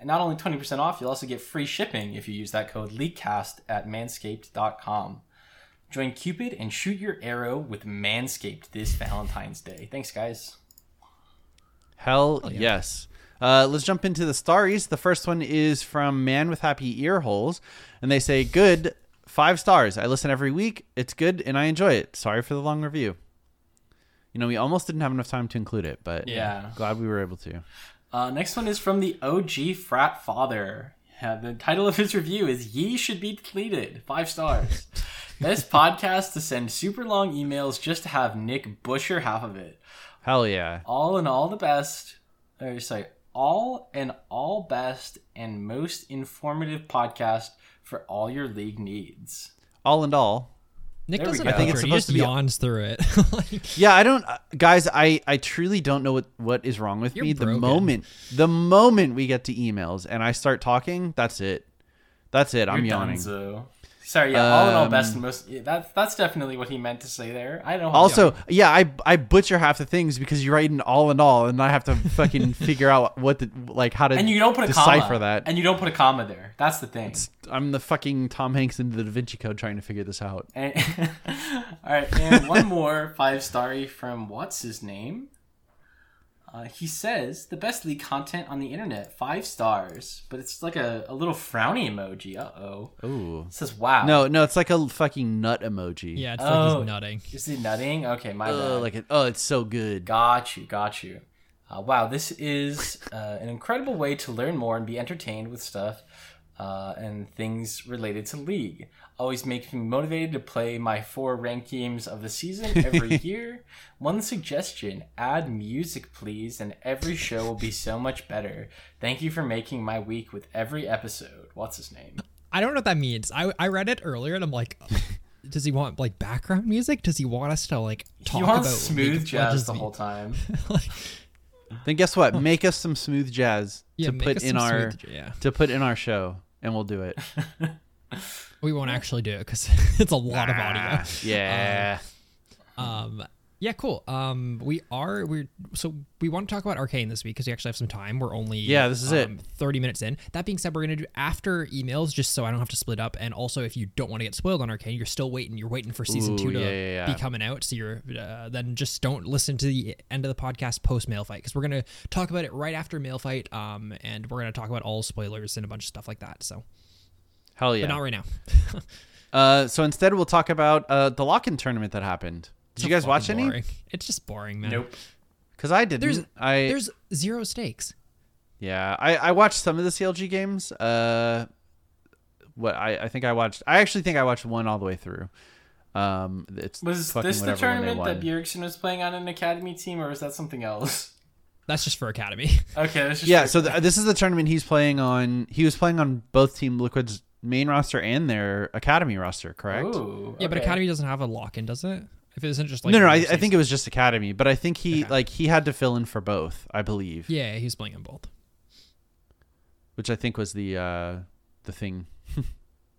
And not only 20% off, you'll also get free shipping if you use that code LEAGUECAST at manscaped.com. Join Cupid and shoot your arrow with Manscaped this Valentine's Day. Thanks, guys. Hell yes. Uh, let's jump into the stories. The first one is from Man with Happy Ear Holes, and they say, "Good, five stars. I listen every week. It's good, and I enjoy it. Sorry for the long review. You know, we almost didn't have enough time to include it, but Yeah. glad we were able to. Uh, next one is from the OG Frat Father. Yeah, the title of his review is Ye Should Be Deleted. Five stars. Best podcast to send super long emails just to have Nick butcher half of it. Hell yeah. All in all, the best. Or sorry, all and all best and most informative podcast for all your league needs. All in all, Nick There doesn't. I think it's he supposed just to be- yawns through it. Like, Yeah, I don't, uh, guys. I I truly don't know what what is wrong with You're me. The moment the moment we get to emails and I start talking, that's it. That's it. I'm You're yawning. Dunzo. Sorry, yeah, all in all, Um, best and most. Yeah, that's that's definitely what he meant to say there. I don't. Also, yeah, I I butcher half the things because you write in all in all, and I have to fucking figure out what the like how to and you don't put a decipher comma. that. And you don't put a comma there. That's the thing. I'm the fucking Tom Hanks into the Da Vinci Code trying to figure this out. And, all right, and one more five starry from what's his name? Uh, he says the best league content on the internet, five stars, but it's like a, a little frowny emoji. Uh oh. Ooh. It says wow. No, no, it's like a fucking nut emoji. yeah, it's like Oh. he's nutting. Is he nutting? Okay, my Ugh, bad. like it, oh, it's so good. Got you, got you. Uh, wow, this is uh, an incredible way to learn more and be entertained with stuff uh, and things related to League. Always makes me motivated to play my four ranked games of the season every year. One suggestion add music, please, and every show will be so much better. Thank you for making my week with every episode. What's his name? I don't know what that means. I, I read it earlier and I'm like, does he want like background music? Does he want us to like talk he wants about smooth League jazz the me- whole time. like, Then guess what? Make us some smooth jazz yeah, to put in our smooth- yeah. to put in our show, and we'll do it. We won't actually do it because it's a lot of audio. Ah, yeah. Um, yeah, cool. Um, we are we're so we want to talk about Arcane this week because we actually have some time. We're only Yeah, this is it. um, Thirty minutes in. That being said, we're gonna do after emails just so I don't have to split up. And also, if you don't want to get spoiled on Arcane, you're still waiting. You're waiting for season Ooh, two to yeah, yeah, yeah. be coming out. So you're uh, then just don't listen to the end of the podcast post mail fight because we're gonna talk about it right after mail fight. Um, and we're gonna talk about all spoilers and a bunch of stuff like that. So, Hell yeah. but yeah. not right now. Uh, so instead, we'll talk about uh, the lock-in tournament that happened. Did you guys watch Fucking any? boring. It's just boring, man. Nope. Because I didn't. There's I there's zero stakes. yeah. I I watched some of the CLG games. Uh, what I I think I watched. I actually think I watched one all the way through. Um, it's Was fucking this the whatever when they tournament that won. Bjergsen was playing on an academy team, or was that something else? That's just for Academy. Okay, that's just Yeah, so th- this is the tournament he's playing on. He was playing on both Team Liquid's main roster and their academy roster, correct? Ooh, Yeah, but. Academy doesn't have a lock in, does it? If it isn't just like no, no, I, I think it was just academy, but I think he Okay. like he had to fill in for both, I believe, Yeah, he's playing on both. which I think was the uh the thing.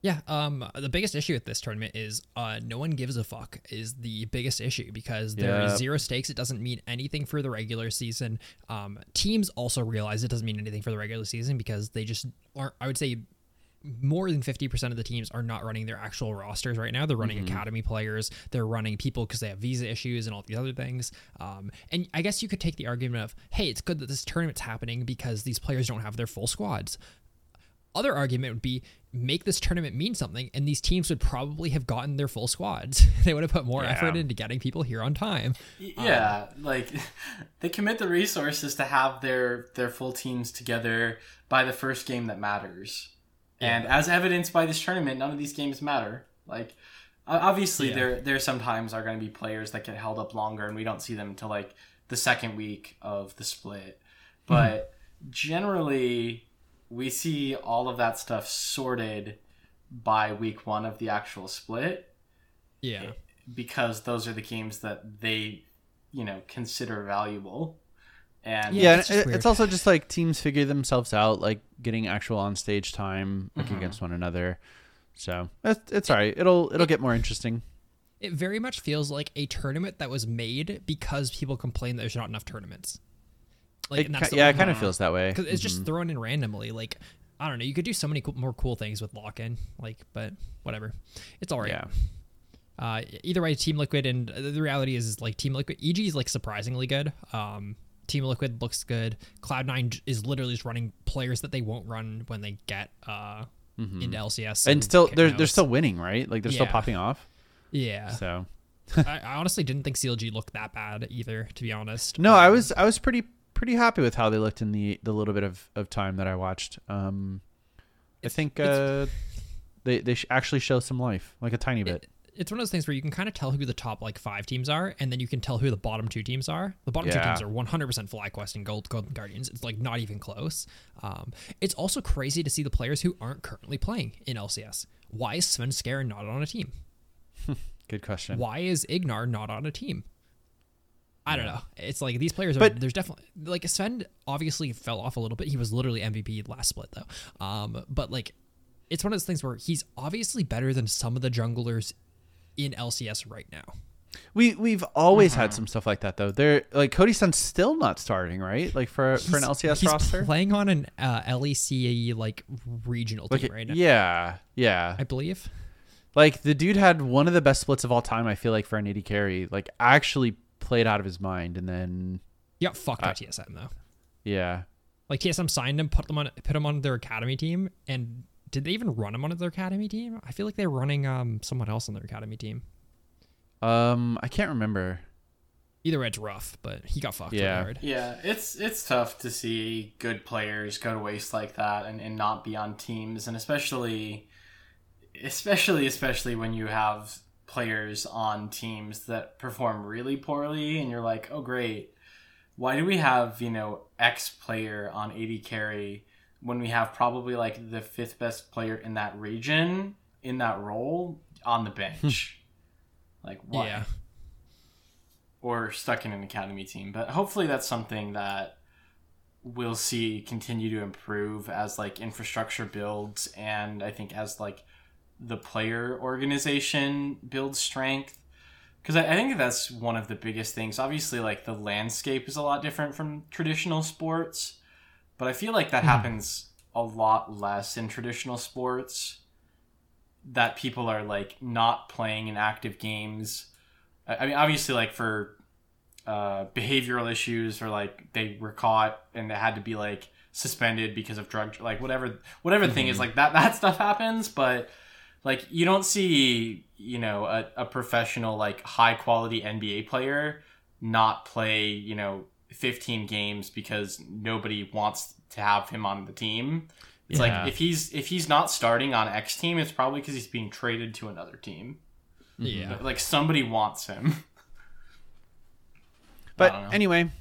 Yeah, um, the biggest issue with this tournament is uh, no one gives a fuck is the biggest issue because there is Yep. zero stakes. It doesn't mean anything for the regular season. Um, teams also realize it doesn't mean anything for the regular season because they just aren't. I would say more than 50% of the teams are not running their actual rosters right now. They're running academy players. They're running people because they have visa issues and all these other things. Um, and I guess you could take the argument of, hey, it's good that this tournament's happening because these players don't have their full squads. Other argument would be make this tournament mean something, and these teams would probably have gotten their full squads. they would have put more Yeah. effort into getting people here on time. Y- yeah, like they commit the resources to have their their full teams together by the first game that matters. And as evidenced by this tournament, none of these games matter. Like obviously Yeah. there there sometimes are going to be players that get held up longer and we don't see them until like the second week of the split. Mm-hmm. But generally we see all of that stuff sorted by week 1 of the actual split Yeah. because those are the games that they you know consider valuable And yeah, it's just it- it's also just like teams figure themselves out, like getting actual on stage time like Mm-hmm. against one another. So it's, it's all right. It'll it'll get more interesting. It very much feels like a tournament that was made because people complain that there's not enough tournaments. Like, It and that's ki- the yeah, it kind of feels that way. because it's just thrown in randomly. Like I don't know, you could do so many cool, more cool things with lock in. Like, but whatever, it's all right. Yeah. Uh, either way, Team Liquid and uh, the reality is, is like Team Liquid EG is like surprisingly good. Um, Team Liquid looks good. Cloud Nine is literally just running players that they won't run when they get uh into LCS And still they're they're still winning, right? Like they're still popping off. yeah. So I, I honestly didn't think CLG looked that bad either, to be honest. No, I was I was pretty pretty happy with how they looked in the the little bit of, of time that I watched. Um, I think uh, they they actually show some life, like a tiny bit. It- it's one of those things where you can kind of tell who the top like five teams are, and then you can tell who the bottom two teams are. The bottom two teams are 100% FlyQuest and Gold Golden Guardians. It's like not even close. Um, it's also crazy to see the players who aren't currently playing in LCS. Why is Svenskeren not on a team? Good question. Why is Ignar not on a team? I don't know. It's like these players are. But- there's definitely like Sven obviously fell off a little bit. He was literally MVP last split though. Um, but like, it's one of those things where he's obviously better than some of the junglers in LCS right now. We we've always Uh-huh. had some stuff like that though. They're like Cody Sun's still not starting, right? Like for for an He's- LCS he's roster. playing on an uh, LEC like regional like team right now. yeah, yeah. I believe. Like the dude had one of the best splits of all time. I feel like for an AD carry, like actually played out of his mind, and then yeah, got fucked by Uh, TSM though. yeah, Like TSM signed him, put them on, put him on their academy team, and did they even run him on their academy team? I feel like they're running um someone else on their academy team. um, I can't remember. Either way, it's rough, but he got fucked Yeah. hard. Yeah, it's it's tough to see good players go to waste like that and, and not be on teams and especially especially especially when you have players on teams that perform really poorly and you're like, "Oh great. Why do we have, you know, X player on AD carry when we have probably like the fifth best player in that region in that role on the bench?" Hmm. like why? Yeah. or stuck in an academy team. But hopefully that's something that we'll see continue to improve as like infrastructure builds and I think as like the player organization builds strength. Because I, I think that's one of the biggest things. Obviously, like the landscape is a lot different from traditional sports, but I feel like that happens a lot less in traditional sports. That people are like not playing in active games. I mean, obviously, like for uh, behavioral issues or like they were caught and they had to be like suspended because of drug, like whatever, whatever the thing is, like that that stuff happens. But like you don't see, you know, a, a professional like high quality NBA player not play, you know, 15 games because nobody wants to have him on the team. It's Yeah. like if he's if he's not starting on X team, it's probably because he's being traded to another team. Yeah. Like somebody wants him. But anyway,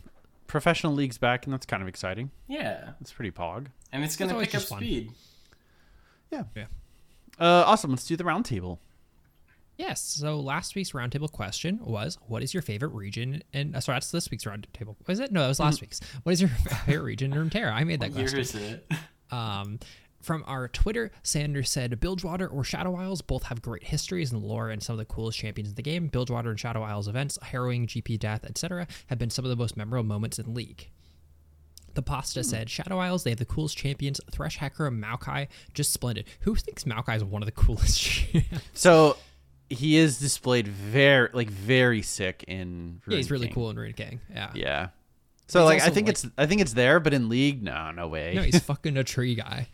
professional leagues back, and that's kind of exciting. Yeah, It's pretty pog. and it's gonna always pick up fun. speed. Yeah. Yeah. Uh, awesome. Let's do the roundtable. Yes. So last week's roundtable question was, "What is your favorite region?" And uh, sorry, that's this week's roundtable. Was it? No, that was last week's. What is your favorite region in Runeterra? I made that What year question. is it? Um, from our Twitter, Sanders said Bilgewater or Shadow Isles both have great histories and lore and some of the coolest champions in the game. Bilgewater and Shadow Isles events, harrowing GP death, etc., have been some of the most memorable moments in League. The Pasta said Shadow Isles, they have the coolest champions, Thresh Hacker and Maokai, just splendid. Who thinks Maokai is one of the coolest champs? So he is displayed very, like, very sick in. yeah, he's really King. cool in Ruined King. Yeah. Yeah. So He's like, I think like- it's, I think it's there, but in league, no, no way. No, he's fucking a tree guy.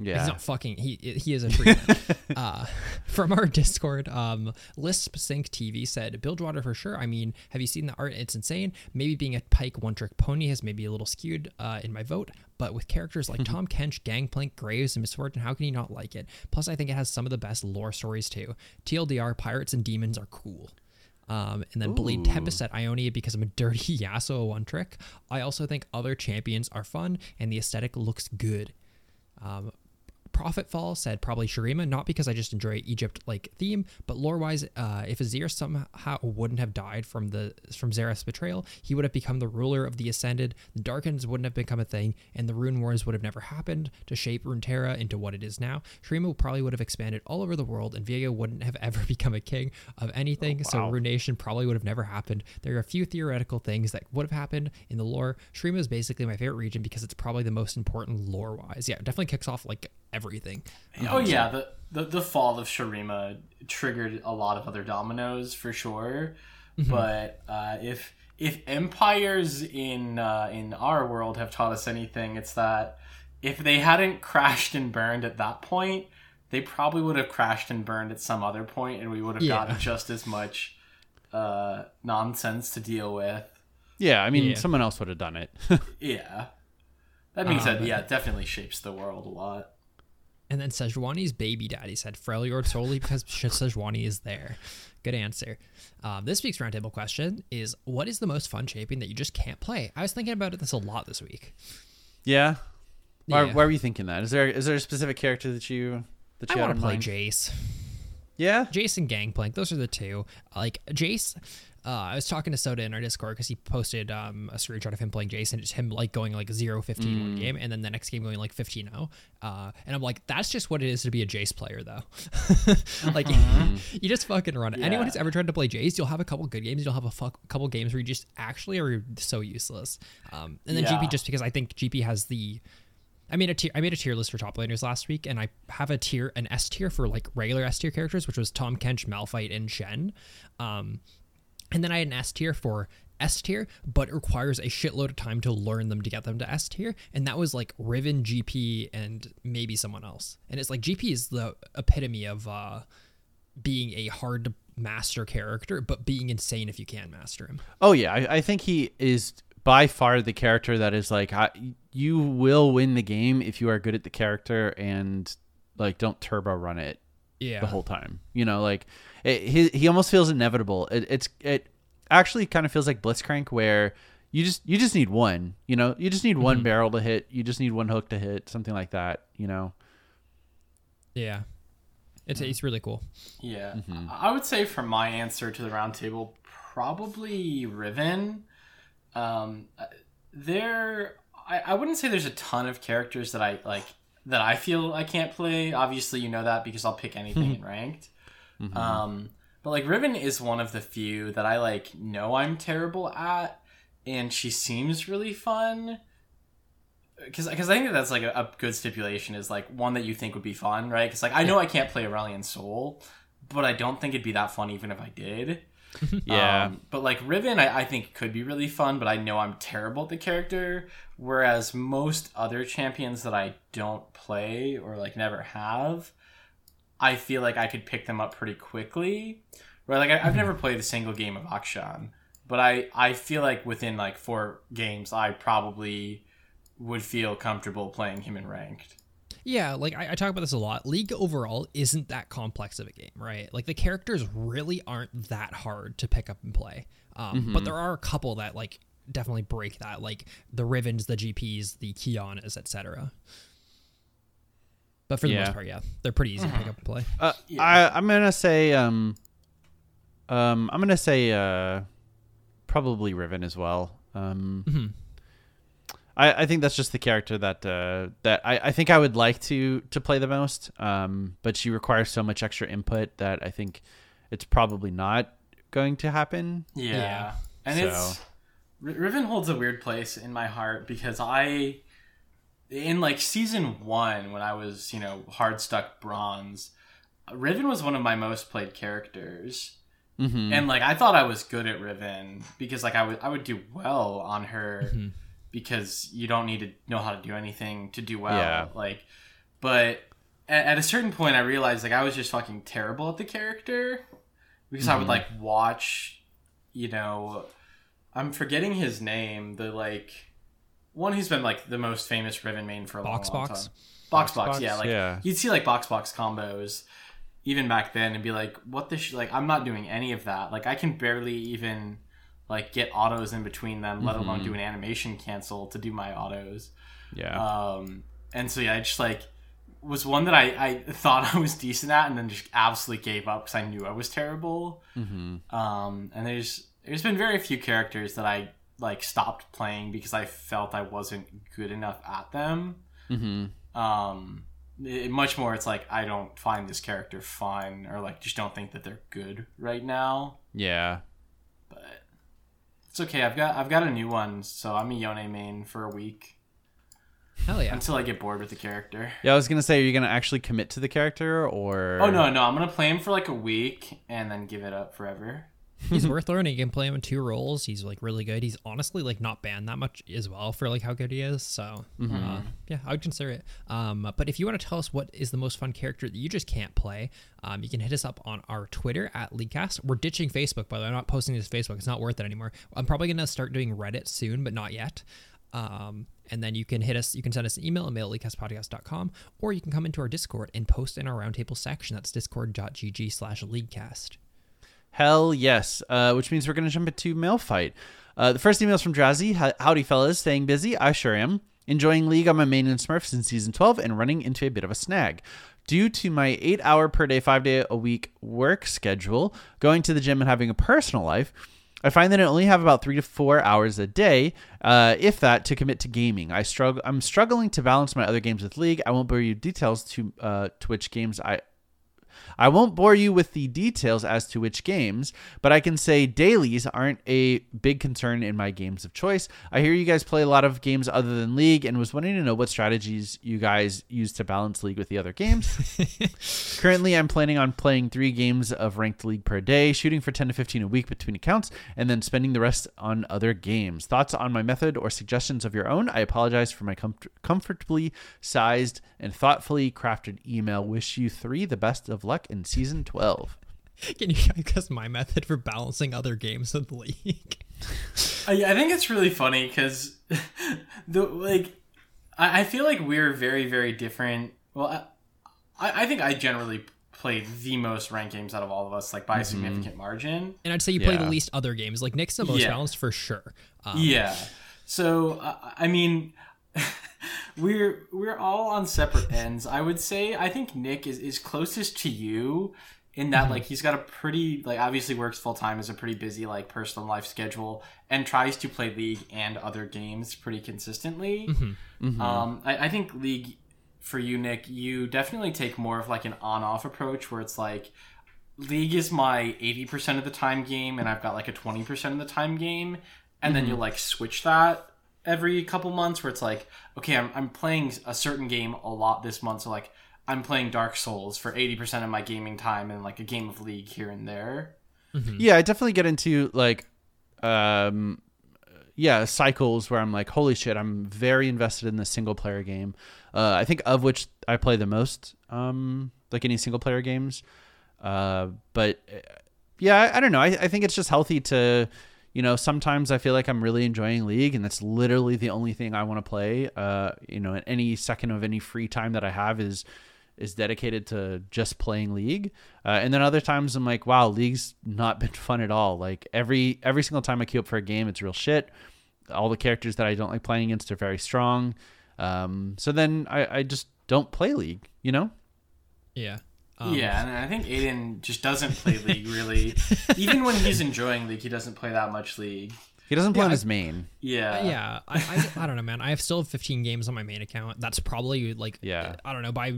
Yeah. He's not fucking. He he is a guy. uh, from our Discord, um, Lisp Sync TV said Bilgewater for sure. I mean, have you seen the art? It's insane. Maybe being a Pyke one trick pony has maybe a little skewed uh, in my vote, but with characters like Tahm Kench, Gangplank, Graves, and Miss Fortune, how can you not like it? Plus, I think it has some of the best lore stories too. TLDR, pirates and demons are cool. Um, and then Blade Tempest said Ionia because I'm a dirty Yasuo one trick. I also think other champions are fun and the aesthetic looks good. Um, Profitfall said probably Shurima, not because I just enjoy Egypt like theme, but lore wise, uh, if Azir somehow wouldn't have died from the from Xerath's betrayal, he would have become the ruler of the Ascended. The Darkens wouldn't have become a thing, and the Rune Wars would have never happened to shape Runeterra into what it is now. Shurima probably would have expanded all over the world, and Viego wouldn't have ever become a king of anything. So Ruination probably would have never happened. There are a few theoretical things that would have happened in the lore. Shurima is basically my favorite region because it's probably the most important lore wise. Yeah, it definitely kicks off like everything. Oh yeah, the, the the fall of Shurima triggered a lot of other dominoes for sure. But uh, if if empires in uh, in our world have taught us anything, it's that if they hadn't crashed and burned at that point, they probably would have crashed and burned at some other point, and we would have Yeah. gotten just as much uh, nonsense to deal with. Yeah, I mean, Yeah. someone else would have done it. Yeah. That being said, yeah, it definitely shapes the world a lot. And then Sejuani's baby daddy said Freljord solely because Sejuani is there. Good answer. Um, this week's roundtable question is What is the most fun shaping that you just can't play? I was thinking about this a lot this week. yeah. Why, Yeah. why were you thinking that? Is there is there a specific character that you that you want to play mind? Jace. Yeah. Jace and Gangplank, those are the two. Like Jace, uh, I was talking to Soda in our Discord because he posted um, a screenshot of him playing Jace and it's him like going like 0 15 one game and then the next game going like 15 0. Uh, and I'm like, that's just what it is to be a Jace player though. like, you just fucking run it. Anyone who's ever tried to play Jace, you'll have a couple good games, you'll have a fuck, couple games where you just actually are so useless. Um, and then Yeah. GP, just because I think GP has the I made a tier. I made a tier list for top laners last week, and I have a tier, an S tier for like regular S tier characters, which was Tahm Kench, Malphite, and Shen. Um, and then I had an S tier for S tier, but it requires a shitload of time to learn them to get them to S tier, and that was like Riven, GP, and maybe someone else. And it's like GP is the epitome of uh, being a hard to master character, but being insane if you can master him. Oh yeah, I, I think he is by far the character that is like I, you will win the game if you are good at the character and like don't turbo run it Yeah, the whole time. You know, like it, he he almost feels inevitable. It, it's it actually kind of feels like Blitzcrank where you just you just need one. You know, you just need one barrel to hit. You just need one hook to hit. Something like that. You know. yeah. It's it's really cool. Yeah. I would say for my answer to the roundtable, probably Riven. Um, uh, there, I, I wouldn't say there's a ton of characters that I like that I feel I can't play. Obviously, you know that because I'll pick anything in ranked. Um, but like Riven is one of the few that I like know I'm terrible at, and she seems really fun. Because I think that that's like a, a good stipulation is like one that you think would be fun, right? Because like I know I can't play Aurelion Soul, but I don't think it'd be that fun even if I did. Yeah. Um, but like Riven, I, I think could be really fun, but I know I'm terrible at the character. Whereas most other champions that I don't play or like never have, I feel like I could pick them up pretty quickly. Right? Like I, I've never played a single game of Akshan, but I I feel like within like four games, I probably would feel comfortable playing him in ranked. Yeah, like I, I talk about this a lot. League overall isn't that complex of a game, right? Like the characters really aren't that hard to pick up and play. Um, But there are a couple that like definitely break that, like the Rivens, the GPs, the Qiyanas, etc. But for the Yeah. most part, yeah, they're pretty easy to pick up and play. Uh, I I'm gonna say um um I'm gonna say uh probably Riven as well. Um Mm-hmm. I, I think that's just the character that uh that I, I think I would like to to play the most. Um but she requires so much extra input that I think it's probably not going to happen. Yeah. Yeah. And So- it's Riven holds a weird place in my heart because I in like season 1 when I was, you know, hard stuck bronze, Riven was one of my most played characters. Mm-hmm. And like I thought I was good at Riven because like I would I would do well on her because you don't need to know how to do anything to do well. Yeah. Like but at, at a certain point I realized like I was just fucking terrible at the character because I would mm-hmm. like watch you know I'm forgetting his name, the like one who's been like the most famous Riven main for a long, Box long Box? time. Box, Box, box, yeah, like yeah. you'd see like box box combos even back then and be like, what the sh-? like I'm not doing any of that. Like I can barely even like get autos in between them, let alone do an animation cancel to do my autos. Yeah. Um, and so yeah, I just like was one that I, I thought I was decent at, and then just absolutely gave up because I knew I was terrible. Mm-hmm. Um, and there's there's been very few characters that I like stopped playing because I felt I wasn't good enough at them. Mm-hmm. Um, it- much more, it's like I don't find this character fun, or like just don't think that they're good right now. Yeah. But it's okay. I've got I've got a new one, so I'm a Yone main for a week Hell yeah. until I get bored with the character. Yeah, I was gonna say, are you gonna actually commit to the character or? Oh no, no, I'm gonna play him for like a week and then give it up forever. He's worth learning. You can play him in two roles. He's like really good. He's honestly like not banned that much as well for like how good he is. So uh, yeah, I would consider it. Um, but if you want to tell us what is the most fun character that you just can't play, um, you can hit us up on our Twitter at Leadcast. We're ditching Facebook by the way. I'm not posting this Facebook. It's not worth it anymore. I'm probably gonna start doing Reddit soon, but not yet. Um, and then you can hit us, you can send us an email at mail at leadcastpodcast.com, or you can come into our Discord and post in our roundtable section. That's discord.gg slash leadcast. Hell yes. Uh, which means we're going to jump into mail fight. Uh, the first email is from Jazzy. Howdy, fellas. Staying busy? I sure am. Enjoying League on my main in Smurfs in season 12 and running into a bit of a snag. Due to my eight hour per day, five day a week work schedule, going to the gym and having a personal life, I find that I only have about three to four hours a day, uh, if that, to commit to gaming. I struggle. I'm struggling to balance my other games with League. I won't bore you details to uh, to which games I I won't bore you with the details as to which games, but I can say dailies aren't a big concern in my games of choice. I hear you guys play a lot of games other than League and was wanting to know what strategies you guys use to balance League with the other games. Currently, I'm planning on playing three games of ranked League per day, shooting for 10 to 15 a week between accounts, and then spending the rest on other games. Thoughts on my method or suggestions of your own? I apologize for my comfort- comfortably sized and thoughtfully crafted email. Wish you three the best of luck in season 12. Can you guess my method for balancing other games of the league? I, I think it's really funny because the like I, I feel like we're very very different. Well, I, I I think I generally play the most ranked games out of all of us, like by a significant margin. And I'd say you play the least other games. Like Nick's the most Yeah. balanced for sure. Um, Yeah. So uh, I mean, we're we're all on separate ends. I would say I think Nick is is closest to you in that mm-hmm. like he's got a pretty like obviously works full time is a pretty busy like personal life schedule and tries to play League and other games pretty consistently. Mm-hmm. Mm-hmm. Um, I, I think League for you, Nick, you definitely take more of like an on off approach where it's like League is my 80% of the time game and I've got like a 20% of the time game. And then you'll like switch that every couple months where it's like, okay, I'm, I'm playing a certain game a lot this month. So like I'm playing Dark Souls for 80% of my gaming time and like a game of League here and there. Yeah, I definitely get into like, um, yeah, cycles where I'm like, holy shit, I'm very invested in the single player game. Uh, I think of which I play the most, um, like any single player games. Uh, but uh, yeah, I, I don't know. I, I think it's just healthy to, you know, sometimes I feel like I'm really enjoying League and that's literally the only thing I want to play. Uh, you know, any second of any free time that I have is is dedicated to just playing League. Uh, and then other times I'm like, wow, League's not been fun at all. Like every every single time I queue up for a game, it's real shit. All the characters that I don't like playing against are very strong. Um, so then I, I just don't play League, you know? Yeah. Um, yeah, and I think Aiden just doesn't play League really. Even when he's enjoying League, he doesn't play that much League. He doesn't play Yeah, on his main. Yeah. yeah, I, I, I don't know, man. I have still 15 games on my main account. That's probably like, Yeah. I don't know. By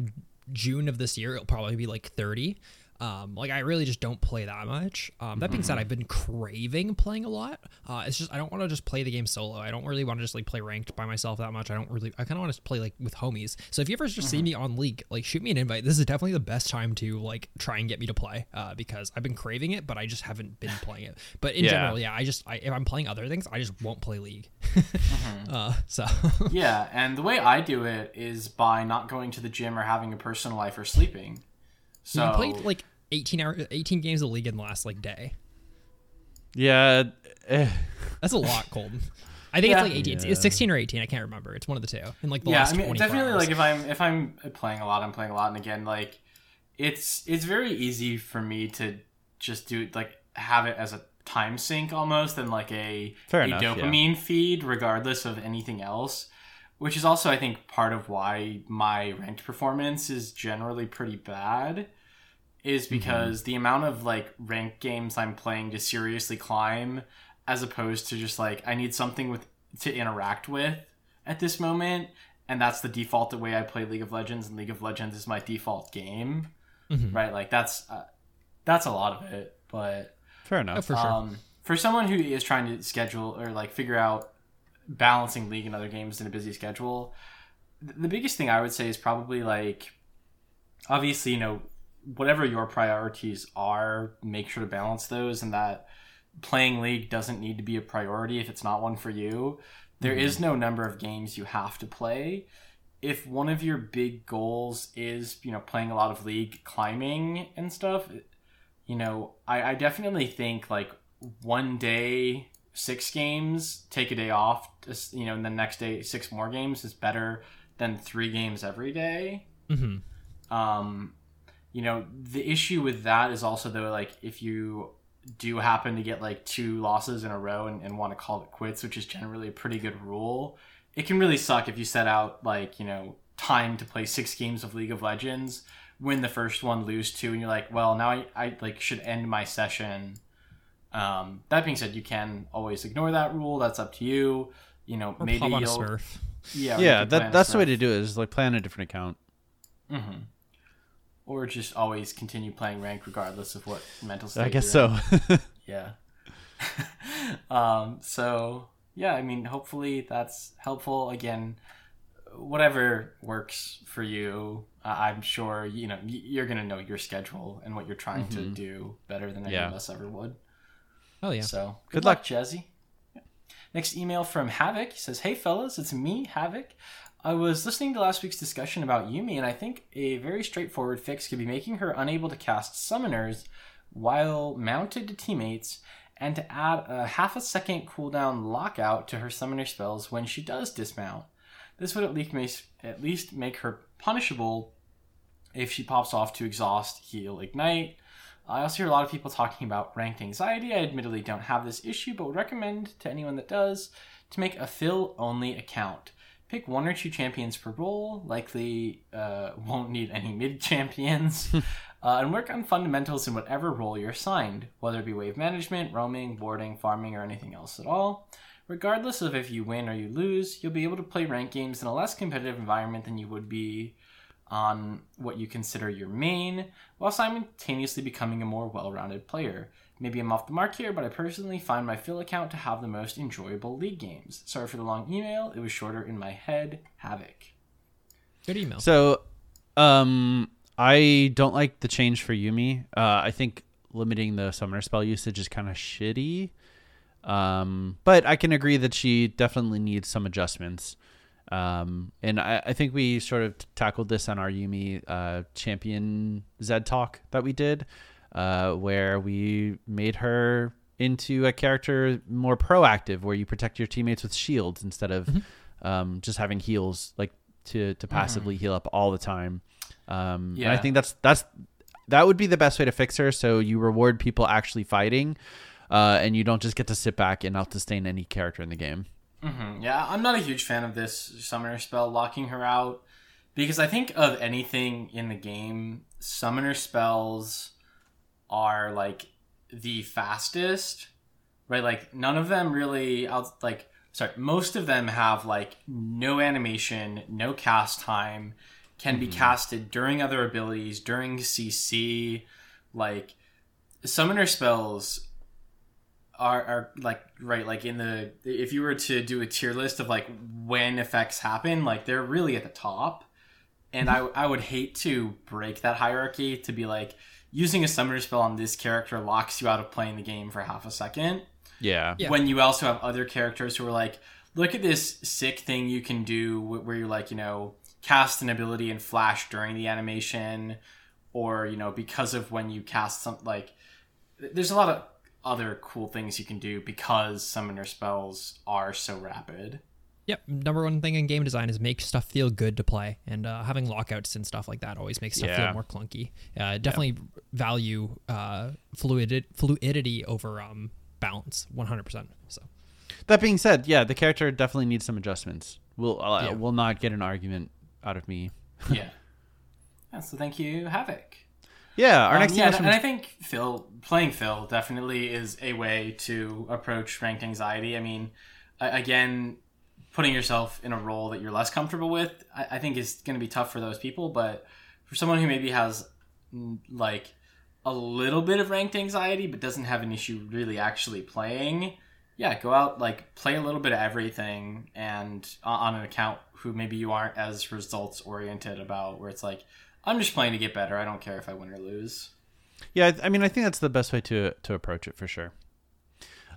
June of this year, it'll probably be like 30. Um, like I really just don't play that much. Um, that being said, I've been craving playing a lot. Uh, it's just I don't want to just play the game solo. I don't really want to just like play ranked by myself that much. I don't really. I kind of want to play like with homies. So if you ever just see me on League, like shoot me an invite. This is definitely the best time to like try and get me to play uh, because I've been craving it, but I just haven't been playing it. But in Yeah. general, yeah, I just I, if I'm playing other things, I just won't play League. uh, so Yeah, and the way I do it is by not going to the gym or having a personal life or sleeping. So you played like 18 hour 18 games of League in the last like day. Yeah. eh. That's a lot, Colton. I think Yeah. it's like 18. It's- It's 16 or 18. I can't remember. It's one of the two. In like the yeah, last I mean definitely hours. like if I'm if I'm playing a lot, I'm playing a lot, and again like it's it's very easy for me to just do like have it as a time sink almost and like a, Fair a enough, yeah. dopamine feed regardless of anything else. which is also I think part of why my ranked performance is generally pretty bad is because the amount of like ranked games I'm playing to seriously climb as opposed to just like I need something with to interact with at this moment and that's the default the way I play League of Legends and League of Legends is my default game Mhm. right like that's uh, that's a lot of it but Fair enough. Oh, for sure. um, for someone who is trying to schedule or like figure out balancing league and other games in a busy schedule, th- the biggest thing I would say is probably like, obviously, you know, whatever your priorities are, make sure to balance those, and that playing league doesn't need to be a priority if it's not one for you. There is no number of games you have to play. If one of your big goals is, you know, playing a lot of league, climbing and stuff, you know, I, I definitely think like one day six games, take a day off, just, you know, and the next day six more games is better than three games every day. hmm Um, you know, the issue with that is also though, like if you do happen to get like two losses in a row and, and want to call it quits, which is generally a pretty good rule, it can really suck if you set out like, you know, time to play six games of League of Legends, win the first one, lose two, and you're like, well, now I, I like should end my session. Um, that being said, you can always ignore that rule. That's up to you. You know, Or maybe pop on a you'll yeah, yeah, that a that's the way to do it. Is like play on a different account. hmm Or just always continue playing rank regardless of what mental state. I guess so. Yeah. um. So yeah, I mean, hopefully that's helpful. Again, whatever works for you. I I'm sure you know you're gonna know your schedule and what you're trying to do better than any Yeah. of us ever would. Oh yeah. So Good good, luck. luck, Jazzy. Next email from Havoc. He says, Hey fellas, it's me, Havoc. I was listening to last week's discussion about Yuumi, and I think a very straightforward fix could be making her unable to cast summoners while mounted to teammates, and to add a half a second cooldown lockout to her summoner spells when she does dismount. This would at least make, her punishable if she pops off to exhaust, heal, ignite, I also hear a lot of people talking about ranked anxiety. I admittedly don't have this issue, but would recommend to anyone that does to make a fill only account. Pick one or two champions per role, likely uh, won't need any mid champions, uh, and work on fundamentals in whatever role you're assigned, whether it be wave management, roaming, warding, farming, or anything else at all. Regardless of if you win or you lose, you'll be able to play ranked games in a less competitive environment than you would be on what you consider your main, while simultaneously becoming a more well rounded player. Maybe I'm off the mark here, but I personally find my fill account to have the most enjoyable league games. Sorry for the long email, it was shorter in my head. Havoc. Good email. So, um, I don't like the change for Yuumi. Uh, I think limiting the summoner spell usage is kind of shitty. Um, but I can agree that she definitely needs some adjustments. Um, and I, I think we sort of tackled this on our Yuumi uh, champion Zed talk that we did, uh, where we made her into a character more proactive, where you protect your teammates with shields instead of um, just having heals, like to to passively heal up all the time. Um, and I think that's that's that would be the best way to fix her. So you reward people actually fighting, uh, and you don't just get to sit back and not sustain any character in the game. hmm Yeah, I'm not a huge fan of this summoner spell locking her out because I think of anything in the game, summoner spells are like the fastest, right? Like none of them really out like sorry, most of them have like no animation, no cast time, can be mm-hmm. casted during other abilities, during CC, like summoner spells are, are like right like in the if you were to do a tier list of like when effects happen like they're really at the top and I, I would hate to break that hierarchy to be like using a summoner spell on this character locks you out of playing the game for half a second Yeah. Yeah. when you also have other characters who are like look at this sick thing you can do where you're like you know cast an ability and flash during the animation or you know because of when you cast some like there's a lot of other cool things you can do because summoner spells are so rapid Yep. Number one thing in game design is make stuff feel good to play, and uh, having lockouts and stuff like that always makes stuff Yeah. feel more clunky. Uh, definitely value uh, fluidity, fluidity over um, balance, one hundred percent. So That being said, yeah, the character definitely needs some adjustments. Will uh, Yeah. will not get an argument out of me. yeah. yeah. So thank you, Havoc. Yeah, our Um, next yeah, email and I think fill playing fill definitely is a way to approach ranked anxiety. I mean, again, putting yourself in a role that you're less comfortable with, I, I think is going to be tough for those people. But for someone who maybe has like a little bit of ranked anxiety but doesn't have an issue really actually playing, yeah, go out like play a little bit of everything and uh, on an account who maybe you aren't as results oriented about, where it's like. I'm just playing to get better. I don't care if I win or lose. Yeah, I I mean, I think that's the best way to to approach it for sure.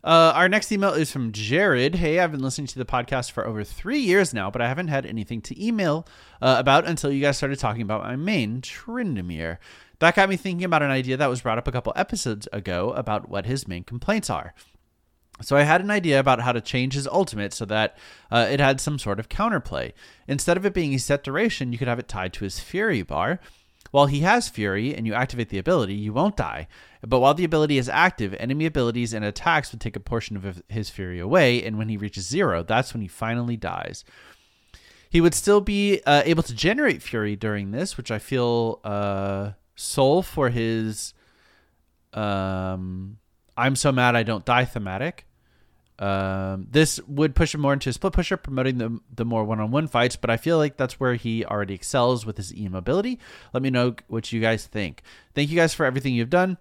Uh, our next email is from Jared. Hey, I've been listening to the podcast for over three years now, but I haven't had anything to email uh, about until you guys started talking about my main, Tryndamere. That got me thinking about an idea that was brought up a couple episodes ago about what his main complaints are. So I had an idea about how to change his ultimate so that uh, it had some sort of counterplay. Instead of it being a set duration, you could have it tied to his Fury bar. While he has Fury and you activate the ability, you won't die. But while the ability is active, enemy abilities and attacks would take a portion of his Fury away, and when he reaches zero, that's when he finally dies. He would still be uh, able to generate Fury during this, which I feel uh, soul for his um, I'm so mad I don't die thematic. Um, this would push him more into a split pusher, promoting the the more one on one fights. But I feel like that's where he already excels with his EM ability. Let me know what you guys think. Thank you guys for everything you've done.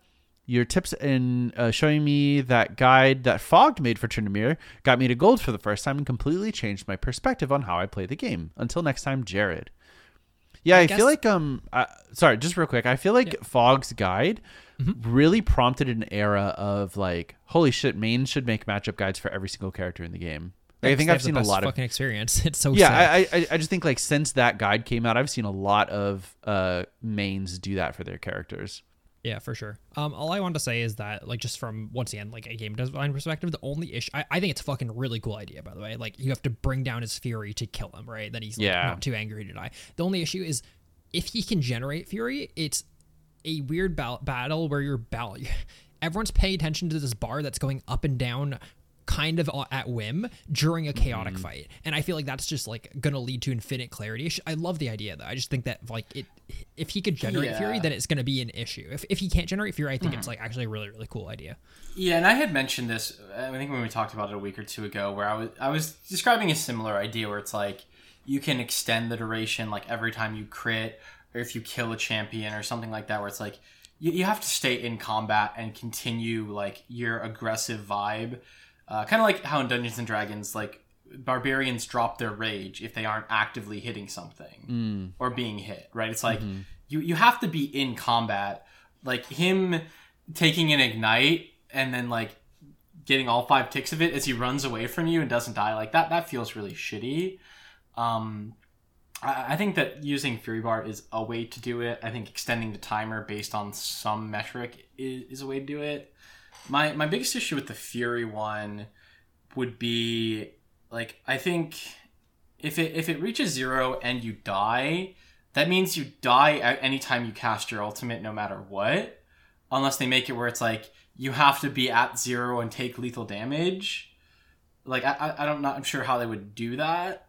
Your tips in uh, showing me that guide that Fogged made for Tryndamere got me to gold for the first time and completely changed my perspective on how I play the game. Until next time, Jared. Yeah, I, guess- feel like um, uh, sorry, just real quick. I feel like Fogg's guide Mm-hmm. really prompted an era of like, holy shit, mains should make matchup guides for every single character in the game. Like, I think I've seen a lot of fucking experience. It's so yeah. I, I I just think like since that guide came out, I've seen a lot of uh mains do that for their characters. Yeah, for sure. Um, all I want to say is that, like, just from once again, like a game design perspective, the only issue I, I think it's a fucking really cool idea. By the way, like you have to bring down his fury to kill him, right? That he's like, Yeah. not too angry to die. The only issue is if he can generate fury, it's a weird ba- battle where you're battle. Everyone's paying attention to this bar that's going up and down. Kind of at whim during a chaotic Mm-hmm. fight, and I feel like that's just like gonna lead to infinite clarity. I love the idea though. I just think that like it, if he could generate Yeah. fury, then it's going to be an issue. If, if he can't generate fury, I think Hmm. it's like actually a really really cool idea. Yeah, and I had mentioned this. I think when we talked about it a week or two ago, where I was I was describing a similar idea where it's like you can extend the duration, like every time you crit or if you kill a champion or something like that, where it's like you, you have to stay in combat and continue like your aggressive vibe, uh, kind of like how in Dungeons and Dragons, like barbarians drop their rage if they aren't actively hitting something or being hit. Right? It's like you you have to be in combat, like him taking an ignite and then like getting all five ticks of it as he runs away from you and doesn't die like that that feels really shitty um I, think that using fury bar is a way to do it i think extending the timer based on some metric is, is a way to do it my my biggest issue with the fury one would be like i think if it if it reaches zero and you die that means you die at any time you cast your ultimate no matter what unless they make it where it's like you have to be at zero and take lethal damage. Like I, I, I don't not I'm sure how they would do that.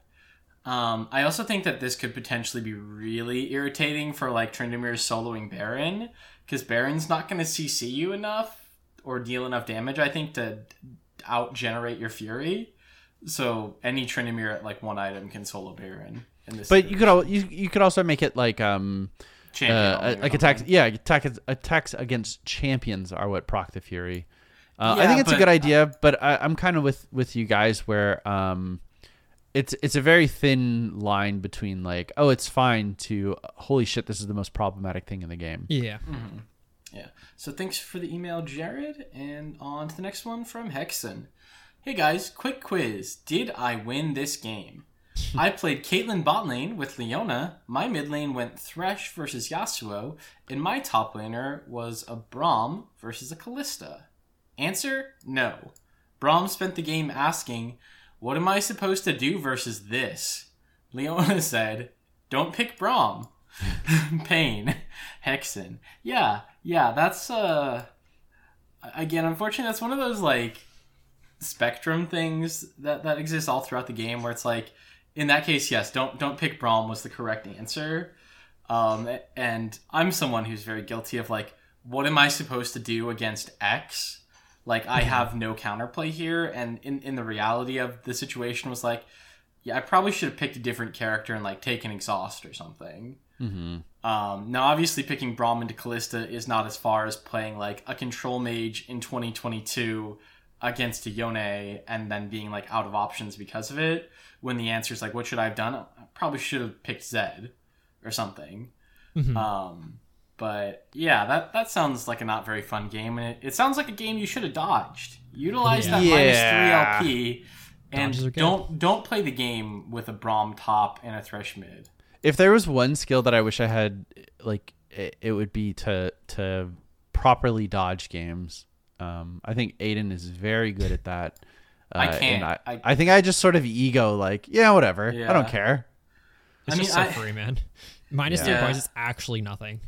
Um, I also think that this could potentially be really irritating for like Tryndamere's soloing Baron because Baron's not going to CC you enough or deal enough damage. I think to out generate your Fury. So any Trindamere at like one item can solo Baron. In this But you could al- you you could also make it like um uh, like attacks yeah attack attacks against champions are what proc the fury. Uh, I think it's a good idea, but I, I'm kind of with with you guys where um it's it's a very thin line between like oh it's fine to holy shit this is the most problematic thing in the game. Yeah. Mm-hmm. Yeah. So thanks for the email, Jared. And on to the next one from Hexen. Hey guys, quick quiz. Did I win this game? I played Caitlyn bot lane with Leona. My mid lane went Thresh versus Yasuo, and my top laner was a Braum versus a Kalista. Answer: No. Braum spent the game asking, "What am I supposed to do versus this?" Leona said, "Don't pick Braum. Pain. Hexen. Yeah, yeah, that's uh again, unfortunately that's one of those like spectrum things that that exists all throughout the game where it's like in that case, yes, don't don't pick Braum was the correct answer. Um, and I'm someone who's very guilty of like, what am I supposed to do against X? Like I have no counterplay here, and in in the reality of the situation was like, yeah, I probably should have picked a different character and like taken exhaust or something. Mm-hmm. Um, now, obviously, picking Braum into Kalista is not as far as playing like a control mage in 2022 against a Yone and then being like out of options because of it. When the answer is like, what should I have done? I probably should have picked Zed or something. Mhm. Um, but yeah, that that sounds like a not very fun game, and it, it sounds like a game you should have dodged. Utilize that Yeah. minus three LP, and Dodges are good. don't don't play the game with a Braum top and a Thresh mid. If there was one skill that I wish I had, like it, it would be to to properly dodge games. Um, I think Aiden is very good at that. Uh, I and can't. I, I- I think I just sort of ego like, yeah, whatever. I don't care. It's I just mean, so I- free, man. Minus Yeah. three points is actually nothing.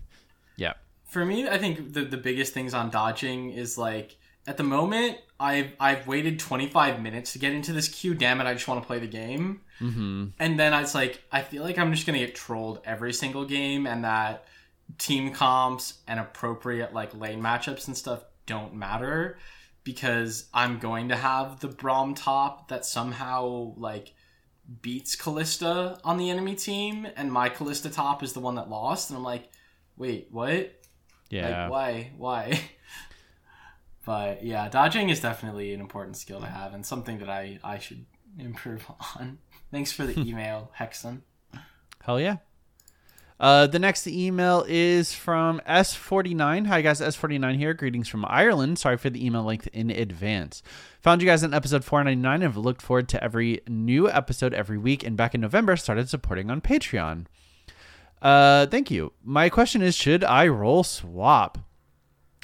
Yeah. For me, I think the the biggest things on dodging is like at the moment I've I've waited 25 minutes to get into this queue. Damn it, I just want to play the game. Mm-hmm. And then it's like I feel like I'm just gonna get trolled every single game, and that team comps and appropriate like lane matchups and stuff don't matter because I'm going to have the Braum top that somehow like beats Kalista on the enemy team, and my Kalista top is the one that lost, and I'm like, wait, what? Yeah. Like, why? Why? but yeah, dodging is definitely an important skill to have and something that I, I should improve on. Thanks for the email, Hexen. Hell yeah. Uh, the next email is from S49. Hi, guys. S49 here. Greetings from Ireland. Sorry for the email length in advance. Found you guys in episode 499 and have looked forward to every new episode every week. And back in November, started supporting on Patreon. Uh, thank you. My question is Should I role swap?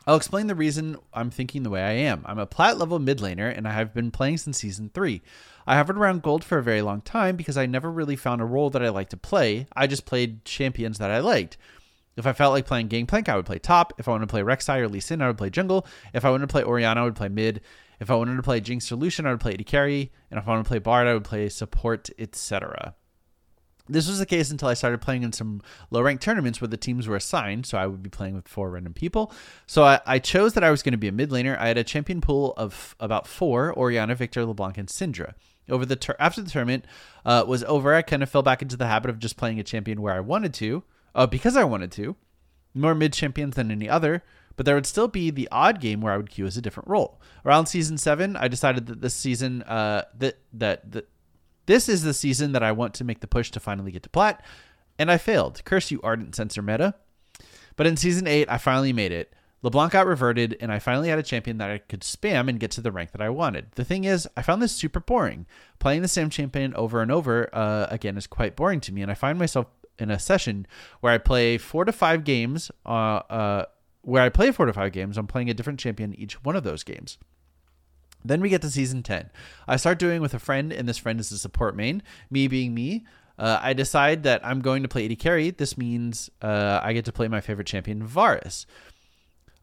I'll explain the reason I'm thinking the way I am. I'm a plat level mid laner and I have been playing since season 3. I hovered around gold for a very long time because I never really found a role that I liked to play. I just played champions that I liked. If I felt like playing Gangplank, I would play top. If I wanted to play Rek'Sai or Lee Sin, I would play jungle. If I wanted to play Orianna, I would play mid. If I wanted to play Jinx or Lucian, I would play AD carry. And if I wanted to play Bard, I would play support, etc. This was the case until I started playing in some low ranked tournaments where the teams were assigned, so I would be playing with four random people. So I, I chose that I was going to be a mid laner. I had a champion pool of about four Orianna, Viktor, LeBlanc, and Syndra. Over the tur- after the tournament uh, was over, I kind of fell back into the habit of just playing a champion where I wanted to, uh, because I wanted to, more mid champions than any other. But there would still be the odd game where I would queue as a different role. Around season seven, I decided that this season, uh, that that that this is the season that I want to make the push to finally get to plat, and I failed. Curse you, Ardent Censer meta. But in season eight, I finally made it. LeBlanc got reverted, and I finally had a champion that I could spam and get to the rank that I wanted. The thing is, I found this super boring. Playing the same champion over and over uh, again is quite boring to me, and I find myself in a session where I play four to five games. Uh, uh, where I play four to five games, I'm playing a different champion each one of those games. Then we get to season 10. I start doing with a friend, and this friend is a support main. Me being me, uh, I decide that I'm going to play AD carry. This means uh, I get to play my favorite champion, Varus.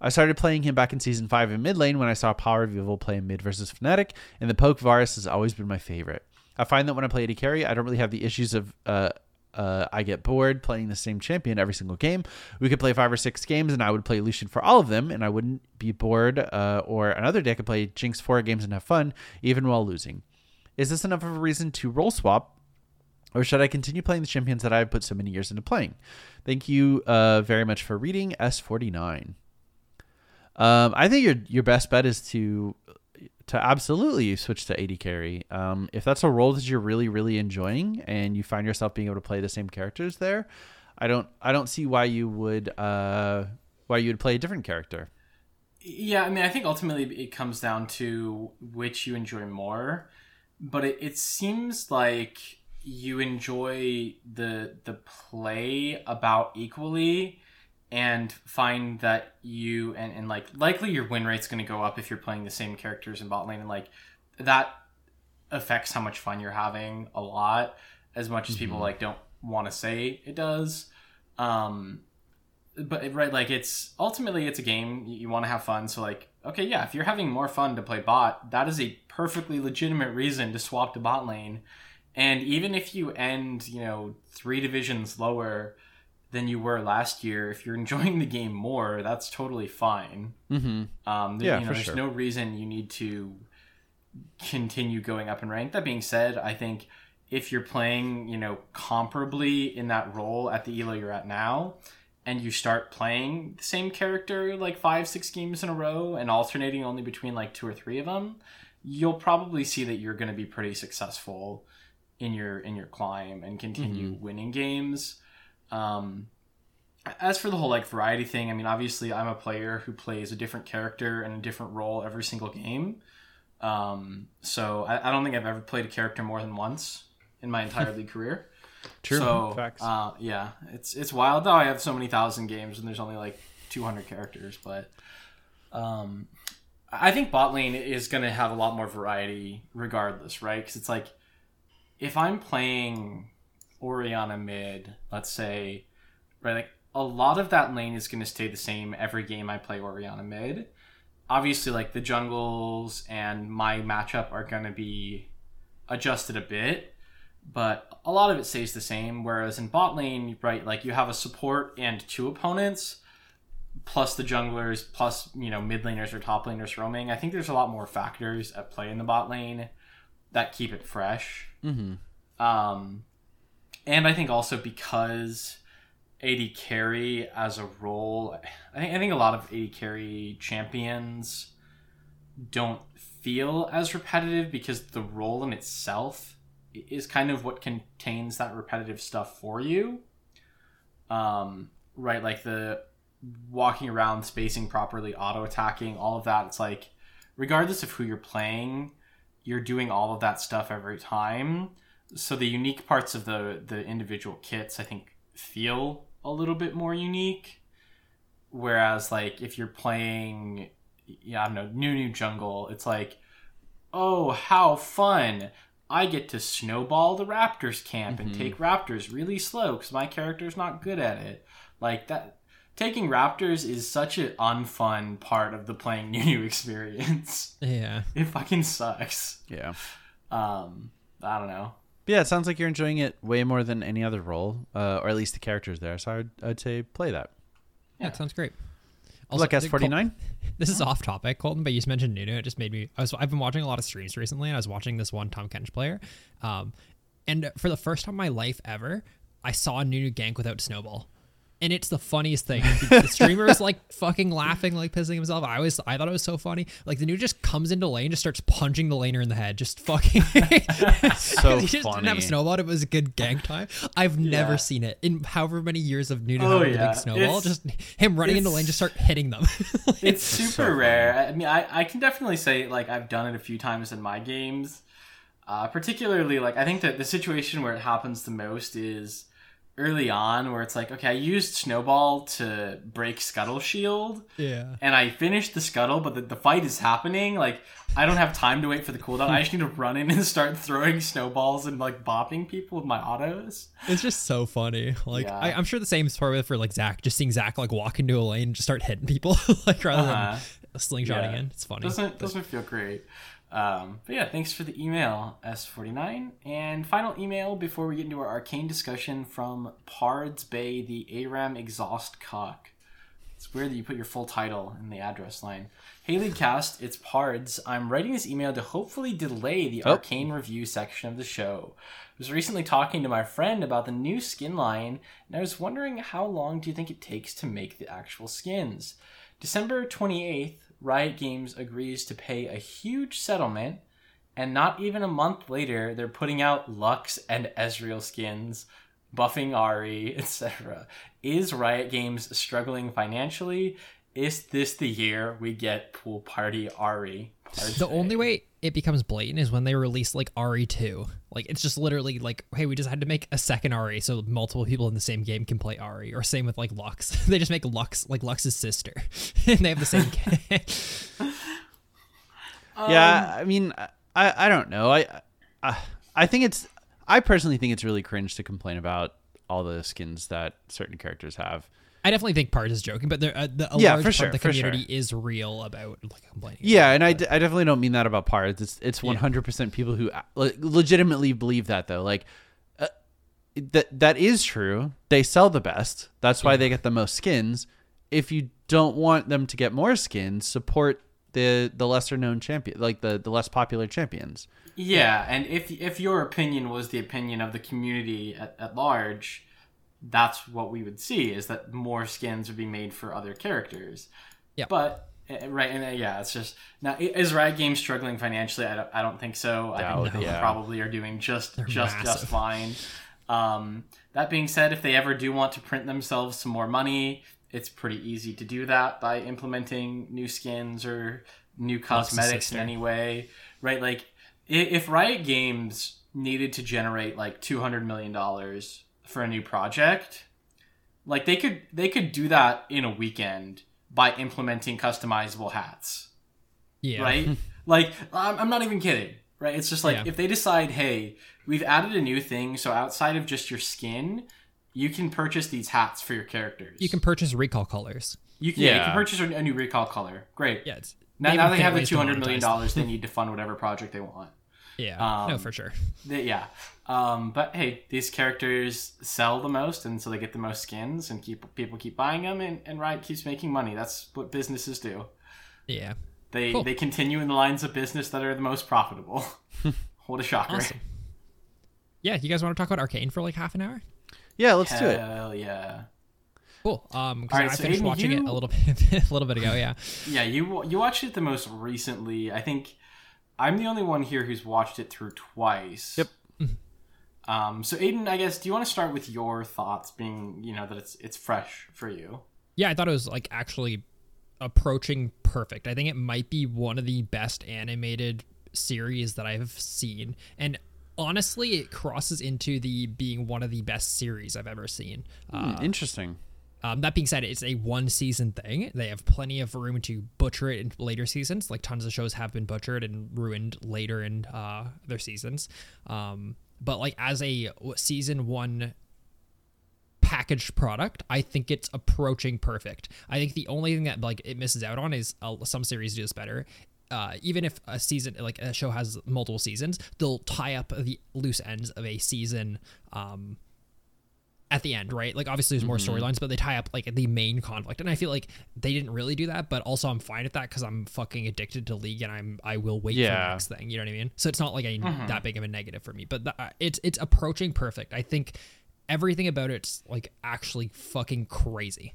I started playing him back in season 5 in mid lane when I saw PowerOfEvil play mid versus Fnatic, and the poke Varus has always been my favorite. I find that when I play AD carry, I don't really have the issues of uh, uh, I get bored playing the same champion every single game. We could play five or six games, and I would play Lucian for all of them, and I wouldn't be bored. Uh, or another day, I could play Jinx four games and have fun, even while losing. Is this enough of a reason to role swap, or should I continue playing the champions that I've put so many years into playing? Thank you uh, very much for reading S49. Um, I think your your best bet is to to absolutely switch to AD carry. Um, if that's a role that you're really really enjoying and you find yourself being able to play the same characters there, I don't I don't see why you would uh, why you would play a different character. Yeah, I mean, I think ultimately it comes down to which you enjoy more, but it, it seems like you enjoy the the play about equally and find that you and, and like likely your win rate's going to go up if you're playing the same characters in bot lane and like that affects how much fun you're having a lot as much as people Mhm. like don't want to say it does um but right like it's ultimately it's a game you, want to have fun so like okay yeah if you're having more fun to play bot that is a perfectly legitimate reason to swap to bot lane And even if you end, you know, three divisions lower than you were last year, if you're enjoying the game more, that's totally fine. Mm-hmm. Um, there- Yeah, you know, for there's sure. no reason you need to continue going up in rank. That being said, I think if you're playing, you know, comparably in that role at the elo you're at now, and you start playing the same character like five, six games in a row and alternating only between like two or three of them, you'll probably see that you're going to be pretty successful in your in your climb and continue winning games. Um, as for the whole like variety thing, I mean, obviously, I'm a player who plays a different character and a different role every single game. Um, so I, I don't think I've ever played a character more than once in my entire league career. True. So Facts. Uh, yeah, it's it's wild though. I have so many thousand games and there's only like 200 characters, but um, I think bot lane is going to have a lot more variety regardless, right? Because it's like if I'm playing Orianna mid, let's say, right, like a lot of that lane is going to stay the same every game I play Orianna mid. Obviously, like the jungles and my matchup are going to be adjusted a bit, but a lot of it stays the same. Whereas in bot lane, right, like you have a support and two opponents, plus the junglers, plus you know mid laners or top laners roaming. I think there's a lot more factors at play in the bot lane that keep it fresh. mm-hmm. Um, and I think also because AD carry as a role, I think I think a lot of AD carry champions don't feel as repetitive because the role in itself is kind of what contains that repetitive stuff for you. Um, right, like the walking around, spacing properly, auto attacking, all of that. It's like, regardless of who you're playing, you're doing all of that stuff every time. So the unique parts of the the individual kits, I think, feel a little bit more unique. Whereas, like, if you're playing, yeah, I don't know, new new jungle, it's like, oh, how fun! I get to snowball the Raptors camp and take Raptors really slow because my character's not good at it. Like that, taking Raptors is such an unfun part of the playing new new experience. Yeah. it fucking sucks. Yeah. Um, I don't know. Yeah, it sounds like you're enjoying it way more than any other role, uh, or at least the characters there. So I'd, I'd say play that. Yeah, it sounds great. Look, I think Col- S49. This is off topic, Colton, but you just mentioned Nunu. It just made me. I was. I've been watching a lot of streams recently, and I was watching this one Tahm Kench player, um, and for the first time in my life ever, I saw Nunu gank without snowball, and it's the funniest thing. the streamer is like fucking laughing, like pissing himself. I was. I thought it was so funny. Like the Nunu just comes into lane, just starts punching the laner in the head, just fucking. So he just didn't have a snowball. It was a good gank time. I've never Yeah. seen it in however many years of Nunu Oh, yeah. big snowball. It's- just him running into lane, just start hitting them. It's super so rare. I mean, I, I can definitely say like I've done it a few times in my games. Uh, particularly, like I think that the situation where it happens the most is early on, where it's like, okay, I used Snowball to break Scuttle Shield, yeah. and I finished the Scuttle, but the, the fight is happening. Like I don't have time to wait for the cooldown. I just need to run in and start throwing snowballs and like bopping people with my autos. It's just so funny. Like Yeah. I, I'm sure the same story for like Zac, just seeing Zac like walk into a lane and just start hitting people, like rather Uh-huh. than slingshotting Yeah. in. It's funny. Doesn't doesn't feel great. Um, but yeah, thanks for the email, S49. And final email before we get into our arcane discussion from Pards Bay, the ARAM exhaust cock. It's weird that you put your full title in the address line. Hey Leadcast, it's Pards. I'm writing this email to hopefully delay the Oh. arcane review section of the show. I was recently talking to my friend about the new skin line, and I was wondering how long do you think it takes to make the actual skins? December 28th, Riot Games agrees to pay a huge settlement, and not even a month later, they're putting out Lux and Ezreal skins, buffing Ahri, etc. Is Riot Games struggling financially? Is this the year we get Pool Party Ahri? Pards the only way it becomes blatant is when they release like RE2. Like it's just literally like, hey, we just had to make a second Ahri so multiple people in the same game can play Ahri. Or same with like Lux. they just make Lux like Lux's sister, and they have the same. game. yeah, I mean, I, I don't know. I, I I think it's I personally think it's really cringe to complain about all the skins that certain characters have. I definitely think part is joking, but there, uh, the, a Yeah, large for part sure, of the community sure. is real about like complaining. Yeah, and I, d- I definitely don't mean that about Pards. It's it's one hundred percent people who uh, le- legitimately believe that though. Like uh, that that is true. They sell the best. That's why they get the most skins. If you don't want them to get more skins, support the the lesser known champion, like the the less popular champions. Yeah, and if if your opinion was the opinion of the community at, at large, that's what we would see is that more skins would be made for other characters. Yeah. But uh, right, and uh, yeah, it's just now is Riot Games struggling financially? I don't, I don't think so. I think they yeah. probably are doing just just just massive. fine. Um, that being said, if they ever do want to print themselves some more money, it's pretty easy to do that by implementing new skins or new cosmetics in any way, right? Like, if Riot Games needed to generate like two hundred million dollars for a new project, like they could they could do that in a weekend by implementing customizable hats yeah, right? like, I'm, I'm not even kidding, right? It's just like Yeah. if they decide, hey, we've added a new thing, so outside of just your skin, you can purchase these hats for your characters. You can purchase recall colors. you can, yeah. you can purchase a, a new recall color. Great. Yeah, it's, Now, even now they have the 200 million dollars they need to fund whatever project they want. Them. Yeah, no, Um, for sure. They- yeah. Um, but hey, these characters sell the most, and so they get the most skins, and keep people keep buying them, and, and Riot keeps making money. That's what businesses do. Yeah, They Cool. they continue in the lines of business that are the most profitable. what a shocker! awesome. Yeah, you guys want to talk about Arcane for like half an hour? Yeah, let's do it. Hell yeah! Cool. Um, 'cause All right, I so finished Aiden, watching it a little bit, a little bit ago. Yeah. Yeah, you you watched it the most recently. I think I'm the only one here who's watched it through twice. Yep. Um, so Aiden, I guess, do you want to start with your thoughts, being you know that it's it's fresh for you? Yeah, I thought it was like actually approaching perfect. I think it might be one of the best animated series that I've seen. And honestly, it crosses into the being one of the best series I've ever seen. Uh, Hmm, Interesting. Um, that being said, it's a one season thing. They have plenty of room to butcher it in later seasons. Like tons of shows have been butchered and ruined later in uh, their seasons. Um, but like as a season one packaged product, I think it's approaching perfect. I think the only thing that like it misses out on is uh, some series do this better. Uh, even if a season like a show has multiple seasons, they'll tie up the loose ends of a season. Um, at the end, right? Like obviously there's more storylines, but they tie up like the main conflict, and I feel like they didn't really do that. But also I'm fine with that because I'm fucking addicted to League, and I'm I will wait for the next thing. You know what I mean? So it's not like a, that big of a negative for me, but the, uh, it's it's approaching perfect. I think everything about it's like actually fucking crazy.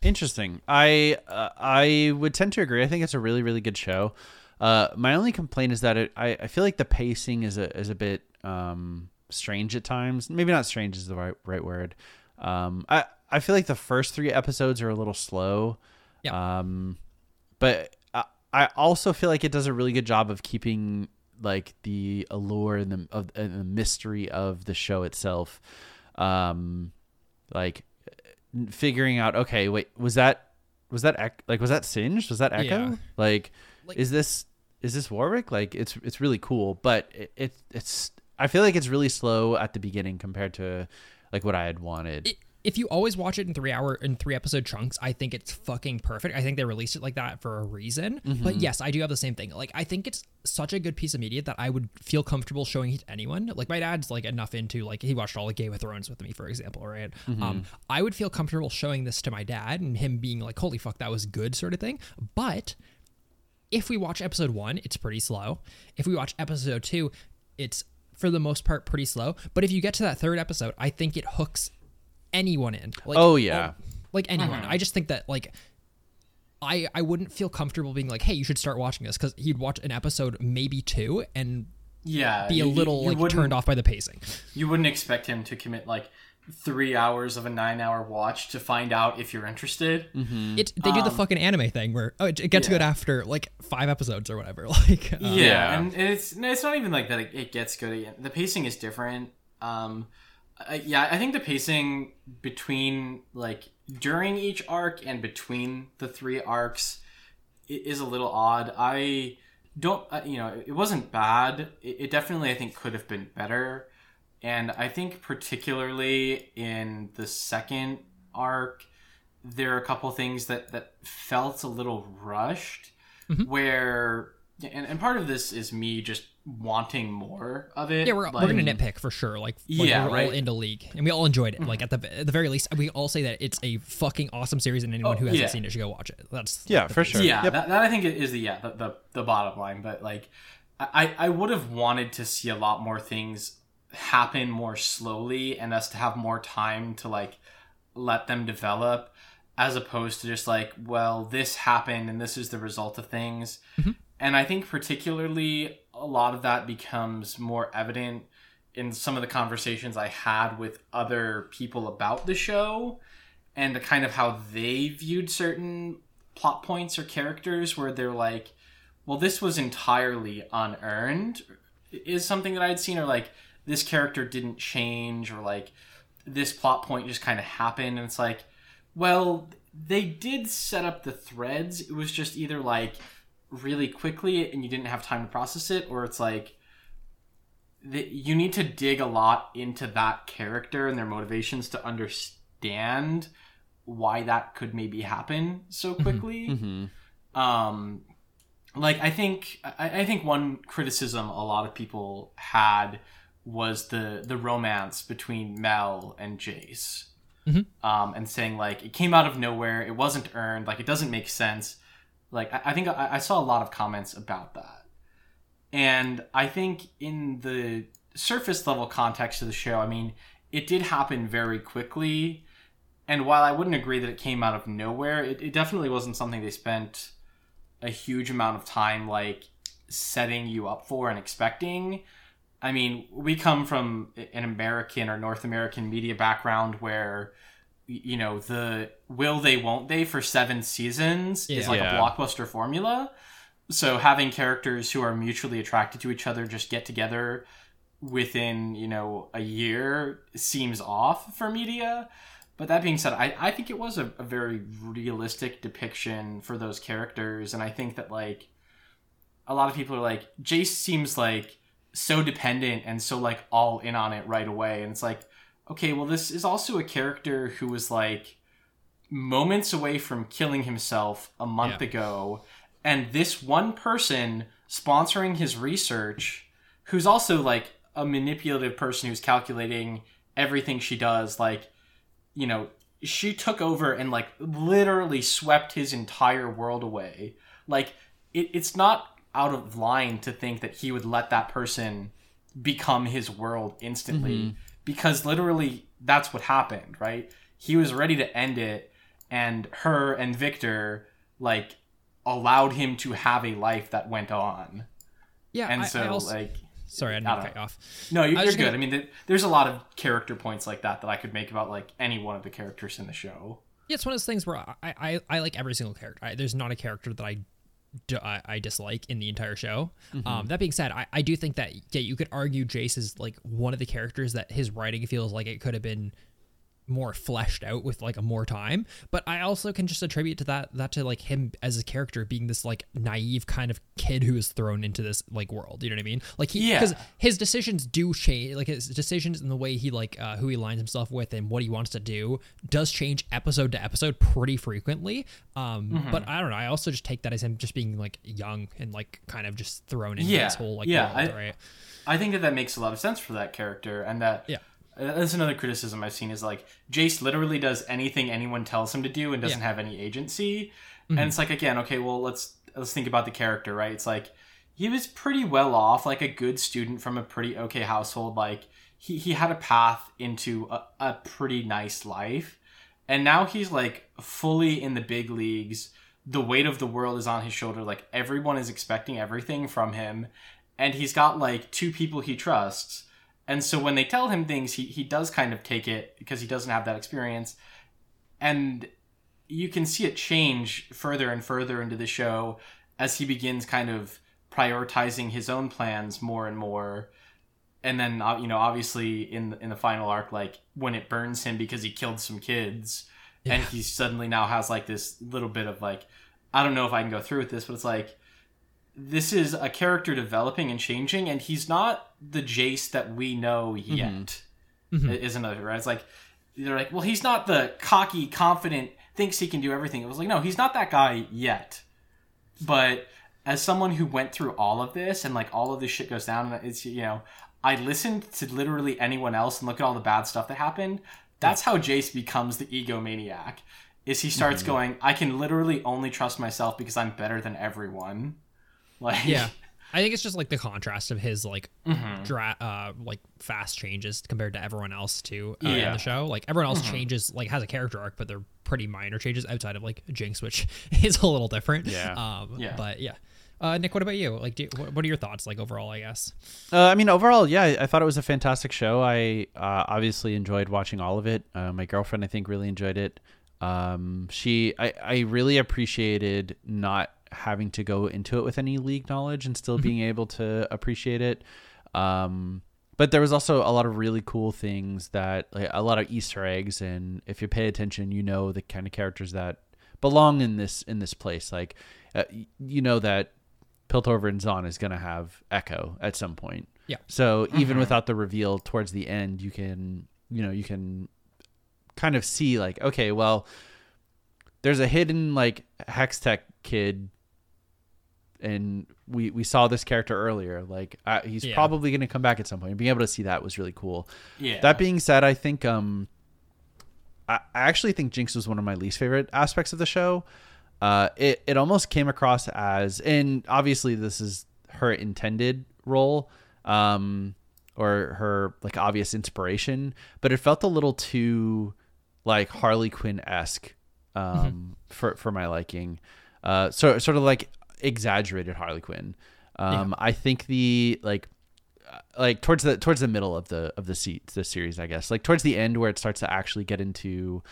Interesting. I uh, I would tend to agree. I think it's a really really good show. Uh, my only complaint is that it, I I feel like the pacing is a is a bit um strange at times. Maybe not strange is the right right word. Um, I I feel like the first three episodes are a little slow. Yeah. Um, but I, I also feel like it does a really good job of keeping like the allure and the of and the mystery of the show itself. Um, like figuring out okay wait was that was that Ec- like was that singed was that Ekko Yeah. like, Like- is this is this warwick like it's it's really cool but it, it it's i feel like it's really slow at the beginning compared to like what i had wanted it, if you always watch it in three hour in three episode chunks, I think it's fucking perfect. I think they released it like that for a reason. But yes, I do have the same thing. Like I think it's such a good piece of media that I would feel comfortable showing it to anyone. Like my dad's like enough into like he watched all of Game of Thrones with me, for example, right? Um, I would feel comfortable showing this to my dad and him being like, "Holy fuck, that was good," sort of thing. But if we watch episode one, it's pretty slow. If we watch episode two, it's for the most part pretty slow. But if you get to that third episode, I think it hooks anyone in. Like, Oh, yeah. like anyone. Uh-huh. I just think that like. I, I wouldn't feel comfortable being like, hey, you should start watching this because he'd watch an episode, maybe two, and Yeah, be a you- you- little you like turned off by the pacing. You wouldn't expect him to commit like three hours of a nine-hour watch to find out if you're interested. It they do the Um, fucking anime thing where oh it, it gets yeah. good after like five episodes or whatever. Like uh, Yeah, Yeah. and it's no, it's not even like that. It, it gets good. again. The pacing is different. Um, I, yeah, I think the pacing between like during each arc and between the three arcs is a little odd. I don't, uh, you know, it wasn't bad. It, it definitely, I think, could have been better. And I think particularly in the second arc, there are a couple things that that felt a little rushed, Mm-hmm. where and, and part of this is me just wanting more of it. Yeah, we're, like- we're gonna nitpick for sure. Like, like Yeah, we're all right. Mm-hmm. into League, and we all enjoyed it. Like at the at the very least, we all say that it's a fucking awesome series, and anyone Oh, who hasn't yeah. seen it should go watch it. That's Yeah, the for base. sure. yeah Yep. that, that i think is the yeah the, the, the bottom line but like i i would have wanted to see a lot more things happen more slowly and us to have more time to like let them develop as opposed to just like well this happened and this is the result of things. Mm-hmm. And i think particularly a lot of that becomes more evident in some of the conversations i had with other people about the show and the kind of how they viewed certain plot points or characters where they're like, well, this was entirely unearned, is something that I'd seen, or like, this character didn't change, or like, this plot point just kind of happened. And it's like, well, they did set up the threads. It was just either like really quickly and you didn't have time to process it, or it's like, the, you need to dig a lot into that character and their motivations to understand why that could maybe happen so quickly. Um, like I think I, I think one criticism a lot of people had was the the romance between Mel and Jace, um, and saying like it came out of nowhere, it wasn't earned, like it doesn't make sense. Like I, I think I, I saw a lot of comments about that, and I think in the surface level context of the show, I mean, it did happen very quickly. And while I wouldn't agree that it came out of nowhere, it, it definitely wasn't something they spent a huge amount of time like setting you up for and expecting. I mean, we come from an American or North American media background where you know, the will they won't they for 7 seasons is like Yeah. a blockbuster formula. So having characters who are mutually attracted to each other just get together within, you know, a year seems off for media. But that being said, I, I think it was a, a very realistic depiction for those characters. And I think that, like, a lot of people are like, Jace seems like so dependent and so, like, all in on it right away. And it's like, okay, well, this is also a character who was, like, moments away from killing himself a month Yeah. ago. And this one person sponsoring his research, who's also, like, a manipulative person who's calculating everything she does, like, you know, she took over and like literally swept his entire world away. Like it, it's not out of line to think that he would let that person become his world instantly mm-hmm. because literally that's what happened, right? He was ready to end it and her and Viktor like allowed him to have a life that went on. Yeah, And I, so I also, like sorry, I didn't I cut you off. no, you're, you're good. gonna- I mean, th- there's a lot of character points like that that I could make about like any one of the characters in the show. Yeah, it's one of those things where I, I, I like every single character. I, there's not a character that I, d- I, I dislike in the entire show. Um, that being said, I, I do think that yeah, you could argue Jace is like one of the characters that his writing feels like it could have been more fleshed out with like a more time but i also can just attribute to that that to like him as a character being this like naive kind of kid who is thrown into this like world you know what i mean like he Yeah. because his decisions do change like his decisions and the way he like uh, who he aligns himself with and what he wants to do does change episode to episode pretty frequently um Mm-hmm. but i don't know i also just take that as him just being like young and like kind of just thrown into Yeah. this whole like Yeah, world I- right I think that that makes a lot of sense for that character, and that Yeah. Uh, that's another criticism I've seen is like Jace literally does anything anyone tells him to do and doesn't Yeah. have any agency, Mm-hmm. and it's like again, okay, well let's let's think about the character, right? It's like he was pretty well off, like a good student from a pretty okay household, like he he had a path into a, a pretty nice life, and now he's like fully in the big leagues. The weight of the world is on his shoulder. Like everyone is expecting everything from him and he's got like two people he trusts and so when they tell him things he, he does kind of take it because he doesn't have that experience. And you can see it change further and further into the show as he begins kind of prioritizing his own plans more and more. And then uh, you know obviously in the, in the final arc like when it burns him because he killed some kids and he suddenly now has like this little bit of like i don't know if i can go through with this but it's like this is a character developing and changing, and he's not the Jace that we know yet. Mhm. Is another right? It's like they're like, well, he's not the cocky, confident, thinks he can do everything. It was like, no, he's not that guy yet. But as someone who went through all of this and like all of this shit goes down, and it's you know, I listened to literally anyone else and look at all the bad stuff that happened. That's how Jace becomes the egomaniac. Is he starts going, I can literally only trust myself because I'm better than everyone. Like Yeah. I think it's just like the contrast of his like dra- uh like fast changes compared to everyone else too uh, in the show. Like everyone else changes like has a character arc, but they're pretty minor changes outside of like Jinx, which is a little different. Yeah. Um. Yeah. But yeah. Uh, Nick, what about you? Like, do you, what, what are your thoughts like overall? I guess. Uh, I mean, overall, yeah, I I thought it was a fantastic show. I uh, obviously enjoyed watching all of it. Uh, my girlfriend, I think, really enjoyed it. Um, she, I, I really appreciated not having to go into it with any league knowledge and still being able to appreciate it. Um, but there was also a lot of really cool things that, like, a lot of Easter eggs, and if you pay attention, you know the kind of characters that belong in this in this place. Like, uh, you know that Piltover and Zaun is going to have Ekko at some point. Yeah. So even without the reveal towards the end, you can, you know, you can kind of see like, okay, well, there's a hidden like Hextech kid, and we we saw this character earlier. Like uh, he's Yeah. probably going to come back at some point. And being able to see that was really cool. Yeah. That being said, I think um, I, I actually think Jinx was one of my least favorite aspects of the show. Uh, it it almost came across as, and obviously this is her intended role, um, or her like obvious inspiration, but it felt a little too like Harley Quinn esque um, for for my liking. Uh, so sort of like exaggerated Harley Quinn. Um, I think the like like towards the towards the middle of the of the se- the series, I guess. Like towards the end where it starts to actually get into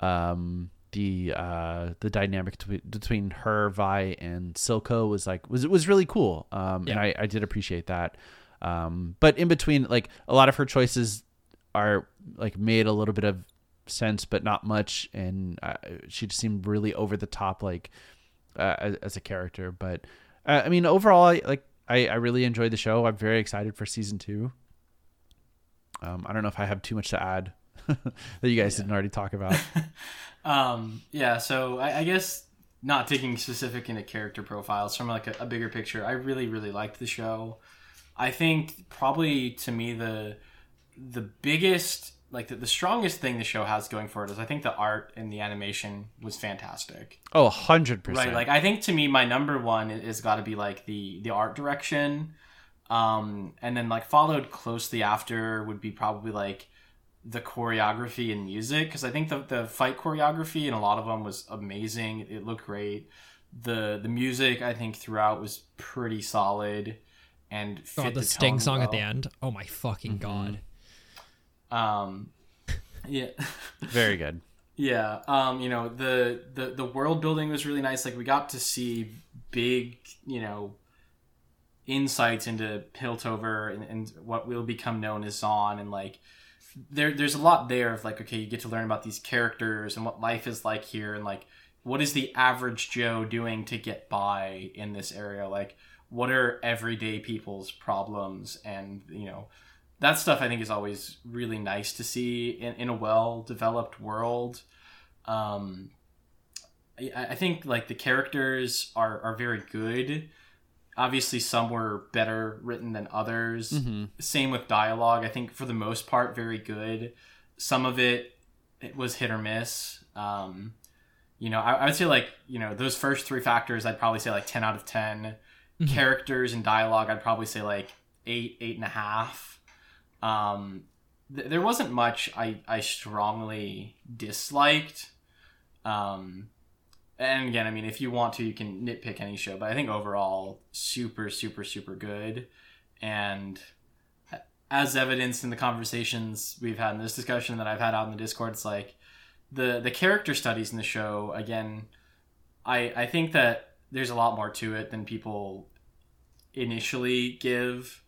um the uh the dynamic between, between her, Vi, and Silco was like was it was really cool. Um and I, I did appreciate that. Um but in between like a lot of her choices are like made a little bit of sense but not much and uh, she just seemed really over the top like uh, as, as a character but uh, i mean overall I, like I, I really enjoyed the show. I'm very excited for season two. Um, i don't know if i have too much to add that you guys didn't already talk about. Um, yeah, so I, I guess not digging specific into character profiles from like a, a bigger picture, I really, really liked the show. I think probably to me the the biggest like the, the strongest thing the show has going for it is I think the art and the animation was fantastic. oh 100% Right, like I think to me my number one is, is got to be like the the art direction, um, and then like followed closely after would be probably like the choreography and music because I think the the fight choreography in a lot of them was amazing. It looked great. The the music I think throughout was pretty solid and fit Oh, the the Sting tone song at the end. Oh my fucking god. Um, yeah. very good Yeah, um, you know the, the the world building was really nice. Like we got to see big, you know, insights into Piltover and, and what will become known as Zaun, and like there there's a lot there of like okay, you get to learn about these characters and what life is like here, and like what is the average Joe doing to get by in this area? Like what are everyday people's problems, and you know that stuff I think is always really nice to see in, in a well developed world. Um, I, I think like the characters are, are very good. Obviously, some were better written than others. Same with dialogue. I think for the most part, very good. Some of it it was hit or miss. Um, you know, I, I would say like you know those first three factors, I'd probably say like ten out of 10 Characters and dialogue, I'd probably say like eight, eight and a half. Um, th- there wasn't much I, I strongly disliked. Um, and again, I mean, if you want to, you can nitpick any show, but I think overall, super, super, super good. And as evidenced in the conversations we've had in this discussion that I've had out in the Discord, it's like the the character studies in the show. Again, I I think that there's a lot more to it than people initially give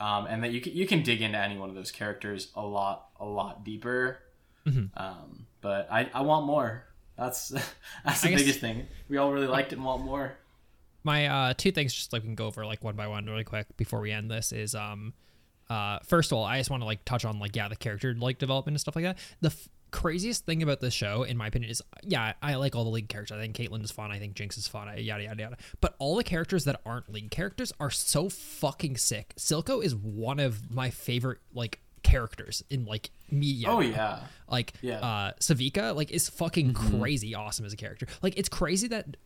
um, and that you can, you can dig into any one of those characters a lot a lot deeper. Mhm. Um, but I, I want more. That's that's the I guess- biggest thing. We all really liked it and want more. my uh two things just like we can go over like one by one really quick before we end this is um Uh, first of all, I just want to like touch on like yeah the character like development and stuff like that. The f- craziest thing about this show, in my opinion, is yeah I like all the league characters. I think Caitlyn is fun. I think Jinx is fun. I, yada yada yada. But all the characters that aren't league characters are so fucking sick. Silco is one of my favorite like characters in like media. Oh yeah. Like Yeah. uh Sevika like is fucking mm-hmm. crazy awesome as a character. Like it's crazy that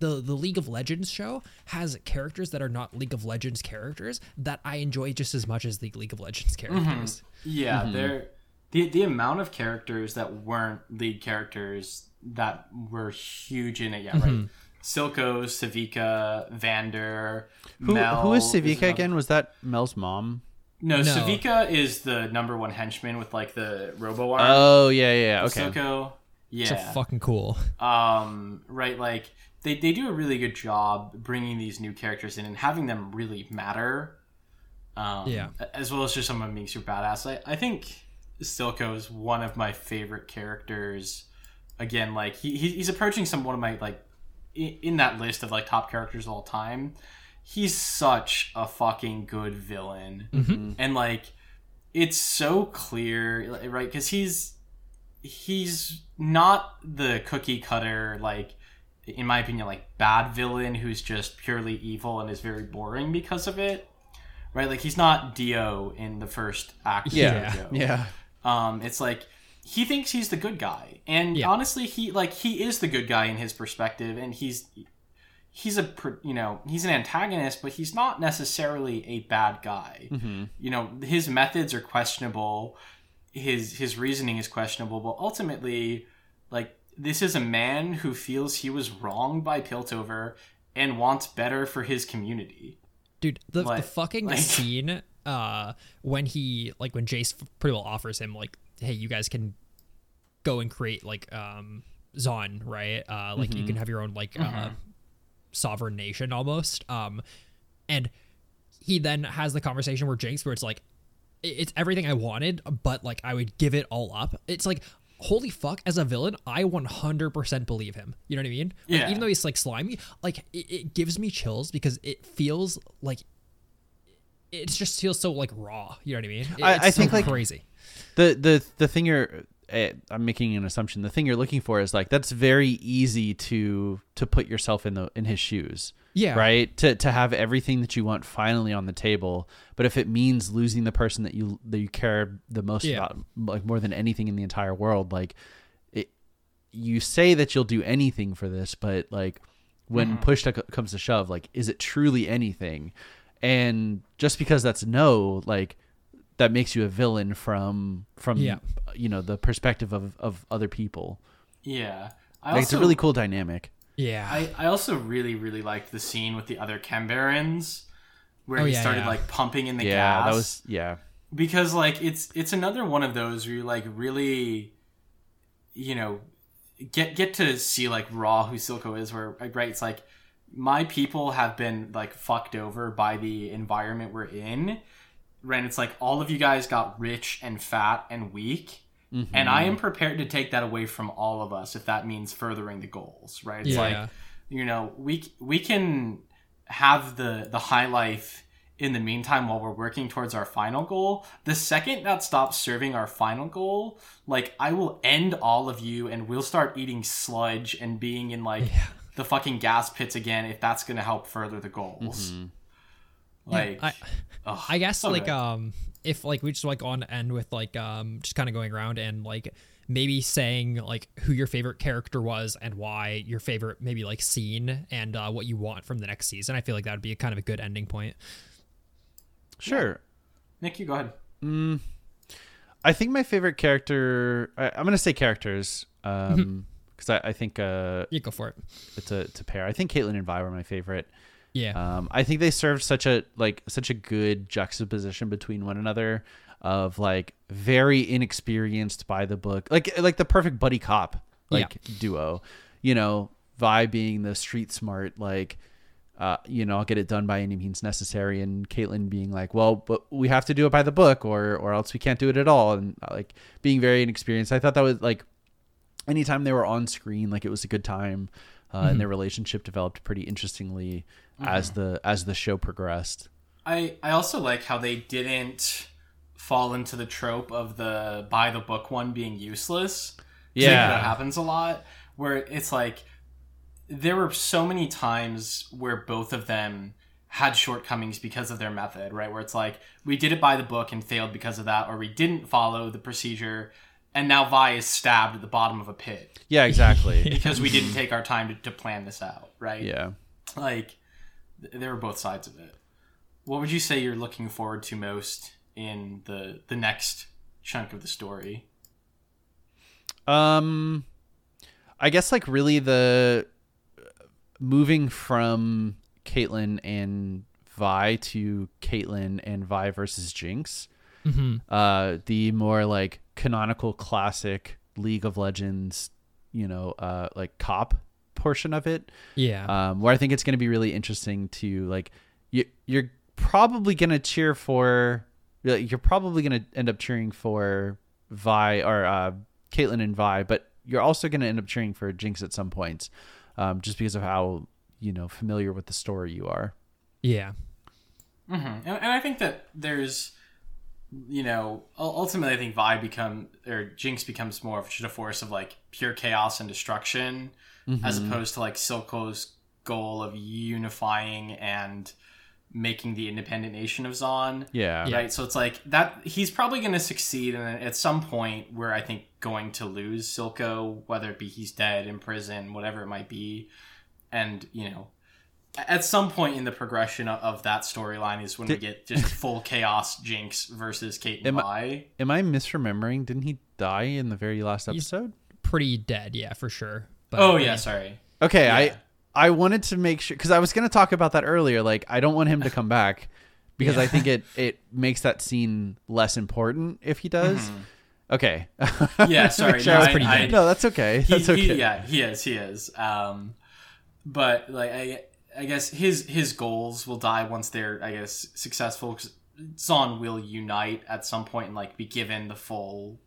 the the League of Legends show has characters that are not League of Legends characters that I enjoy just as much as the League of Legends mm-hmm. characters. Yeah, mm-hmm. they're the the amount of characters that weren't lead characters that were huge in it. Yeah, right. Silco, Sevika, Vander, Who, Mel. who is is Sevika another- again? Was that Mel's mom? No, No. Sevika is the number one henchman with like the robo arm. Oh yeah, yeah. yeah. Okay. Silco. So Yeah. fucking cool. um right like they, they do a really good job bringing these new characters in and having them really matter um Yeah. as well as just someone being super badass i, I think Silco is one of my favorite characters. Again like he, he- he's approaching some one of my like in, that list of like top characters of all time. He's such a fucking good villain. Mm-hmm. And like it's so clear right because he's he's not the cookie cutter like in my opinion like bad villain who's just purely evil and is very boring because of it. Right like he's not dio in the first act of Yeah, yeah. Um it's like he thinks he's the good guy. And Yeah. honestly he like he is the good guy in his perspective and he's he's a you know he's an antagonist but he's not necessarily a bad guy. You know his methods are questionable. His his reasoning is questionable. But ultimately like this is a man who feels he was wronged by piltover and wants better for his community. Dude, the, the fucking like- scene uh when he like when Jace pretty well offers him like hey you guys can go and create like um Zaun, right? Uh like you can have your own like uh sovereign nation almost. Um and he then has the conversation where Jinx where it's like it's everything I wanted, but like I would give it all up. It's like holy fuck as a villain i 100% believe him you know what i mean Like, Yeah. even though he's like slimy like it, it gives me chills because it feels like it just feels so like raw you know what i mean It- I- it's I so think, like- crazy the the the thing you're eh, I'm making an assumption. The thing you're looking for is like that's very easy to to put yourself in the in his shoes. Yeah. Right. To to have everything that you want finally on the table, but if it means losing the person that you that you care the most Yeah. about, like more than anything in the entire world, like it, you say that you'll do anything for this, but like when push to, comes to shove, like is it truly anything? And just because that's no, like that makes you a villain from from Yeah. you know the perspective of of other people. yeah I Like, it's a really cool dynamic. yeah I, I also really really liked the scene with the other Chem where Oh, he yeah, started yeah. like pumping in the yeah, gas. that was yeah. because like it's it's another one of those where you like really you know get get to see like raw who Silco is where right it's like my people have been like fucked over by the environment we're in. Right it's like all of you guys got rich and fat and weak and I am mm-hmm. prepared to take that away from all of us if that means furthering the goals right? It's Yeah. like you know we we can have the the high life in the meantime while we're working towards our final goal. The second that stops serving our final goal like i will end all of you and we'll start eating sludge and being in like the fucking gas pits again if that's going to help further the goals like I, ugh, I guess so like good. um if like we just like on end with like um just kind of going around and like maybe saying like who your favorite character was and why your favorite maybe like scene and uh, what you want from the next season. I feel like that would be a kind of a good ending point. Sure. nick you go ahead I think my favorite character. I, I'm gonna say characters, um, because I, I think uh, You go for it. it's a it's a pair. I think Caitlyn and Vi were my favorite. Yeah. Um, I think they served such a like such a good juxtaposition between one another of like very inexperienced by the book, like like the perfect buddy cop like duo. You know, Vi being the street smart like. Uh, you know, I'll get it done by any means necessary, and Caitlyn being like, "Well, but we have to do it by the book, or or else we can't do it at all," and uh, like being very inexperienced. I thought that was like anytime they were on screen, like it was a good time, uh, and their relationship developed pretty interestingly as the as the show progressed. I I also like how they didn't fall into the trope of the by the book one being useless. Yeah. that happens a lot. Where it's like there were so many times where both of them had shortcomings because of their method, right? Where it's like we did it by the book and failed because of that, or we didn't follow the procedure, and now Vi is stabbed at the bottom of a pit Yeah, exactly. because we didn't take our time to, to plan this out, right? yeah. like th- there were both sides of it. What would you say you're looking forward to most in the the next chunk of the story? Um, I guess like really the moving from Caitlyn and Vi to Caitlyn and Vi versus Jinx. Mm-hmm. Uh, the more like canonical classic League of Legends, you know, uh, like cop portion of it. Yeah. um, where I think it's going to be really interesting to like you you're probably going to cheer for you're probably going to end up cheering for Vi or uh, Caitlyn and Vi, but you're also going to end up cheering for Jinx at some points, um, just because of how you know familiar with the story you are. yeah. Mm-hmm. And, and I think that there's, you know, ultimately, I think Vi become or Jinx becomes more of just a force of like pure chaos and destruction, as mm-hmm. opposed to like Silco's goal of unifying and making the independent nation of Zaun. Yeah, Yeah. right so it's like that he's probably going to succeed and then at some point we're i think going to lose silco whether it be he's dead in prison whatever it might be and you know at some point in the progression of, of that storyline is when we get just full chaos jinx versus Cait and Am I- Am I misremembering? Didn't he die in the very last He's- episode? Pretty dead. Yeah, for sure. But, oh yeah sorry Okay, Yeah. I I wanted to make sure because I was going to talk about that earlier. Like, I don't want him to come back because I think it it makes that scene less important if he does. Okay. yeah sorry sure no, I I- pretty I- dead. no, that's okay. he, That's okay. he- yeah, he is. He is. Um, but like I, I guess his his goals will die once they're I guess successful. 'cause Zaun will unite at some point and like be given the full,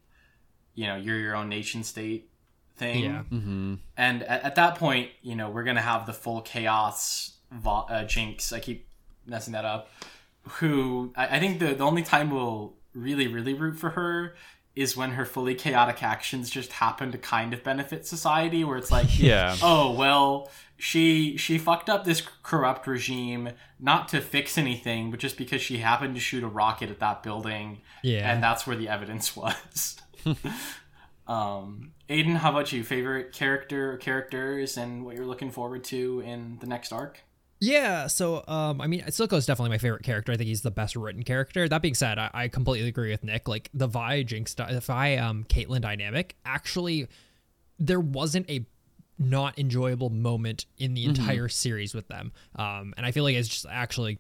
you know, you're your own nation state thing. Yeah. Mm-hmm. And at, at that point, you know, we're gonna have the full chaos vo- uh, Jinx. I keep messing that up. Who I, I think the the only time we'll really really root for her is when her fully chaotic actions just happen to kind of benefit society. Where it's like, Yeah. oh well, she she fucked up this corrupt regime not to fix anything, but just because she happened to shoot a rocket at that building, Yeah. and that's where the evidence was. um, Aiden, how about you? Favorite character or characters, and what you're looking forward to in the next arc? Yeah, so um, I mean, Silco is definitely my favorite character. I think he's the best written character. That being said, I, I completely agree with Nick. Like the Vi Jinx, Vi um Caitlyn dynamic, actually, there wasn't a not enjoyable moment in the entire series with them. Um, and I feel like it's just actually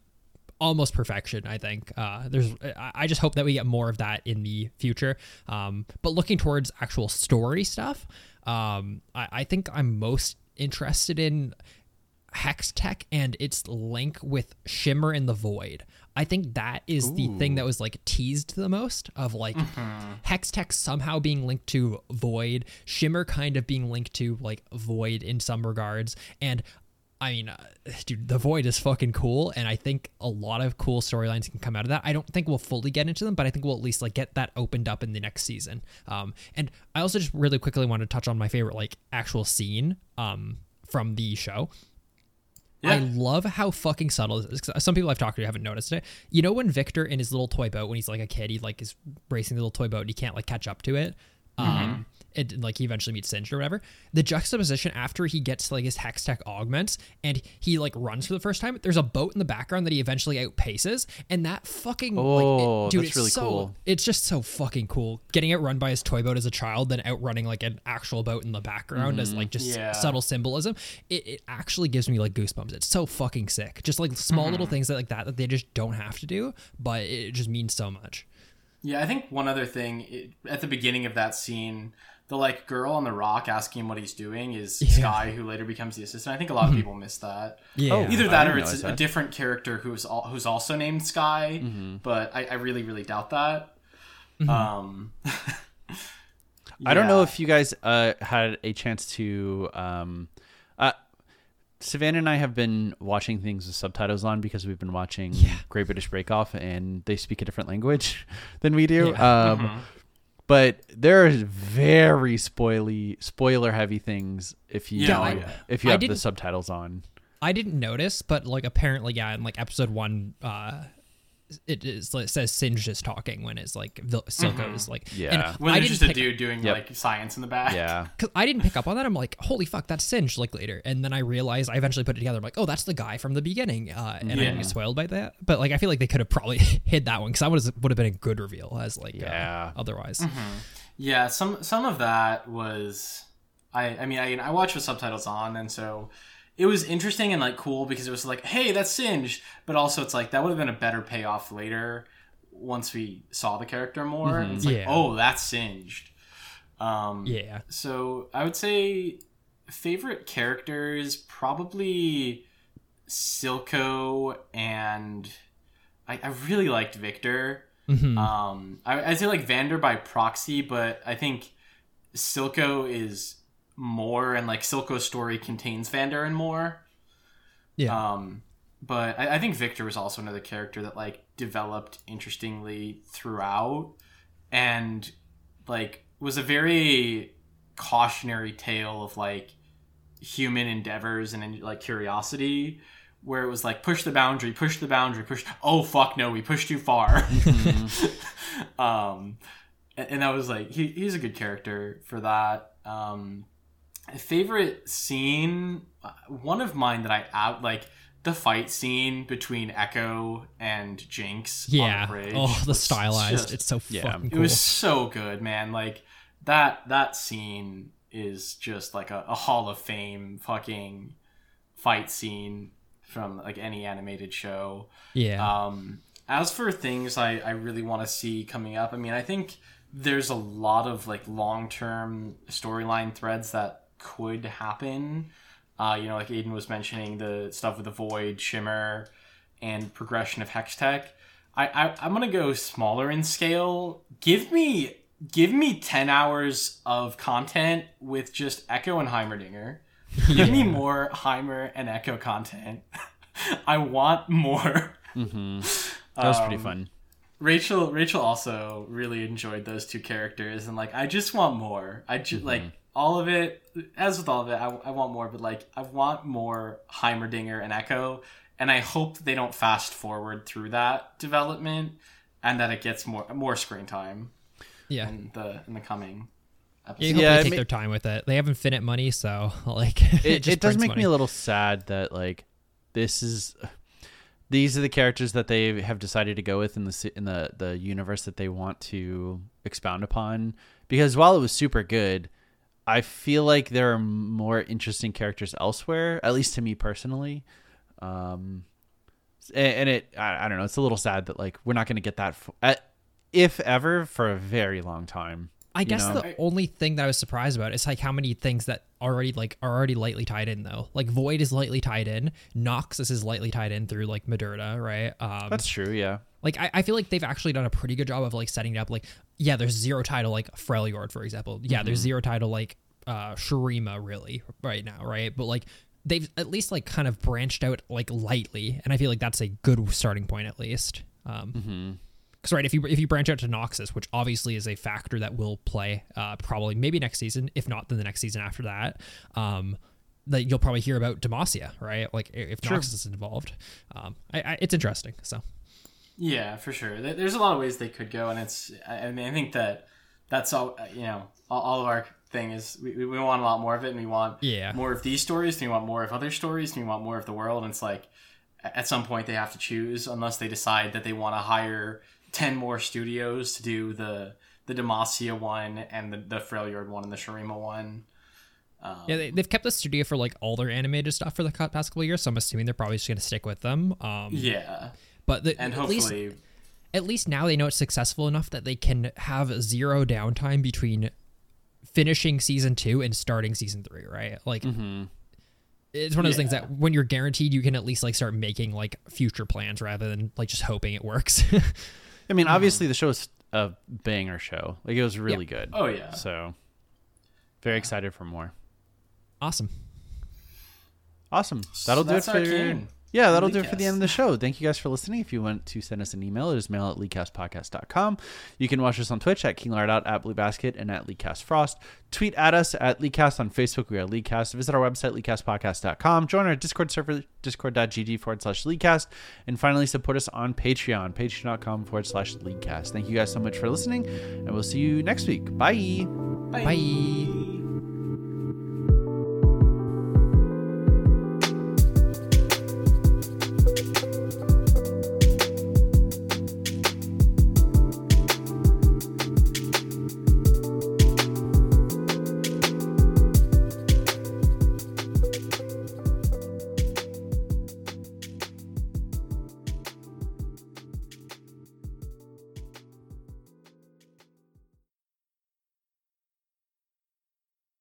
almost perfection. I think uh, there's. I I just hope that we get more of that in the future. Um, but looking towards actual story stuff, um, I, I think I'm most interested in Hextech and its link with Shimmer in the Void. I think that is the thing that was like teased the most of like Hextech somehow being linked to Void, Shimmer kind of being linked to like Void in some regards. And I mean, uh, dude, the Void is fucking cool, and I think a lot of cool storylines can come out of that. I don't think we'll fully get into them, but I think we'll at least like get that opened up in the next season. Um, and I also just really quickly want to touch on my favorite like actual scene um from the show. Yeah. I love how fucking subtle this is. Some people I've talked to haven't noticed it. You know when Viktor in his little toy boat, when he's like a kid, he like is racing the little toy boat and he can't like catch up to it. Um, it like he eventually meets Singed or whatever. The juxtaposition after he gets like his Hextech augments and he like runs for the first time. There's a boat in the background that he eventually outpaces, and that fucking Oh, like, it, oh, dude, that's it's really so, cool. It's just so fucking cool. Getting outrun by his toy boat as a child, then outrunning like an actual boat in the background as mm-hmm. like just Yeah. subtle symbolism. It, it actually gives me like goosebumps. It's so fucking sick. Just like small little mm-hmm. things that like that that they just don't have to do, but it just means so much. Yeah, I think one other thing it, at the beginning of that scene, the like girl on the rock asking him what he's doing is Yeah. Sky, who later becomes the assistant. I think a lot of people miss that. Yeah. Oh. Either that or it's realize a different character who's al- who's also named Sky, but I, I really really doubt that. Um, I don't know if you guys uh, had a chance to. Um, uh, Savannah and I have been watching things with subtitles on because we've been watching Yeah. Great British Bake Off and they speak a different language than we do. Yeah. Um, But there are very spoily, spoiler heavy things if you Yeah, I- if you have the subtitles on. I didn't notice, but like apparently, yeah, in like episode one, uh, it is it says Singe is talking when it's like Vil- Silco's like Yeah. and Mm-hmm. When I there's didn't just a pick, dude doing Yep. like science in the back. Yeah. Cause I didn't pick up on that. I'm like, holy fuck, that's Singe. Like later, and then I realized I eventually put it together. I'm like, oh, that's the guy from the beginning, uh, and I Yeah. didn't get spoiled by that. But like, I feel like they could have probably hid that one because that would would have been a good reveal as like Yeah. uh, otherwise. Yeah, some some of that was I I mean I I watched with subtitles on and so it was interesting and like cool because it was like, hey, that's Singe, but also it's like that would have been a better payoff later once we saw the character more. And it's like, Yeah. oh, that's Singed. Um Yeah, so I would say favorite characters probably Silco and I, I really liked Viktor. Mhm. Um, I, I'd say like Vander by proxy, but I think Silco is more, and like Silco's story contains Vander and more. yeah, Um, but I, I think Viktor was also another character that like developed interestingly throughout, and like was a very cautionary tale of like human endeavors and like curiosity where it was like push the boundary push the boundary push oh fuck no we pushed too far. Um and, and that was like he, he's a good character for that. Um favorite scene uh, one of mine that i out like the fight scene between Ekko and jinx on yeah. the bridge oh, the stylized. just- it's so Yeah. fucking it was so good man like that that scene is just like a, a hall of fame fucking fight scene from like any animated show yeah, um as for things i i really want to see coming up i mean i think there's a lot of like long-term storyline threads that could happen. Uh you know like aiden was mentioning the stuff with the void shimmer and progression of Hextech. I, I i'm gonna go smaller in scale. Give me give me 10 hours of content with just Ekko and heimerdinger. Give me more heimer and Ekko content. I want more. Mm-hmm. That was pretty Um, fun. Rachel Rachel also really enjoyed those two characters and like I just want more. I just like all of it as with all of it I, I want more but like I want more Heimerdinger and Ekko and I hope they don't fast forward through that development and that it gets more more screen time yeah. in the in the coming Yeah, episodes. you Yeah, they take ma- their time with it. They have infinite money, so like it, just it does make money. me a little sad that like this is these are the characters that they have decided to go with in the in the the universe that they want to expound upon because while it was super good i feel like there are more interesting characters elsewhere at least to me personally um and, and it I, I don't know it's a little sad that like we're not going to get that f- at, if ever for a very long time I guess know? the only thing that I was surprised about is like how many things that already like are already lightly tied in though. Like Void is lightly tied in, Noxus is lightly tied in through like Medarda, right? Um, that's true yeah like I, I feel like they've actually done a pretty good job of like setting it up. Like yeah, there's zero title like Freljord for example. Yeah, there's zero title like uh Shurima really right now, right? But like they've at least like kind of branched out like lightly, and I feel like that's a good starting point at least. Um, because right, if you if you branch out to Noxus, which obviously is a factor that will play uh, probably maybe next season, if not then the next season after that, um, that you'll probably hear about Demacia, right? Like if Noxus is involved, um, I, I, it's interesting. So Yeah, for sure. There's a lot of ways they could go, and it's. I mean, I think that that's all. You know, all, of our thing is we, we want a lot more of it, and we want Yeah. more of these stories, and we want more of other stories, and we want more of the world. And it's like at some point they have to choose, unless they decide that they want to hire ten more studios to do the the Demacia one and the the Freljord one and the Shurima one. Um, yeah, they, they've kept the studio for like all their animated stuff for the past couple of years, so I'm assuming they're probably just gonna stick with them. Um, yeah, but the, and at least at least now they know it's successful enough that they can have zero downtime between finishing season two and starting season three, right? Like, mm-hmm. it's one of those things that when you're guaranteed, you can at least like start making like future plans rather than like just hoping it works. I mean, obviously the show is a banger show. Like it was really good. oh yeah, So very excited for more. awesome. Awesome. That'll do it for Arcane. Yeah, that'll do it for the end of the show. Thank you guys for listening. If you want to send us an email, it is mail at leakcastpodcast.com. You can watch us on Twitch at KingLard at Blue Basket and at LeakcastFrost. Tweet at us at Leakcast on Facebook. We are Leakcast. Visit our website, leakcastpodcast.com. Join our Discord server, discord.gg forward slash Leakcast. And finally, support us on Patreon, patreon.com forward slash Leakcast. Thank you guys so much for listening, and we'll see you next week. Bye. Bye.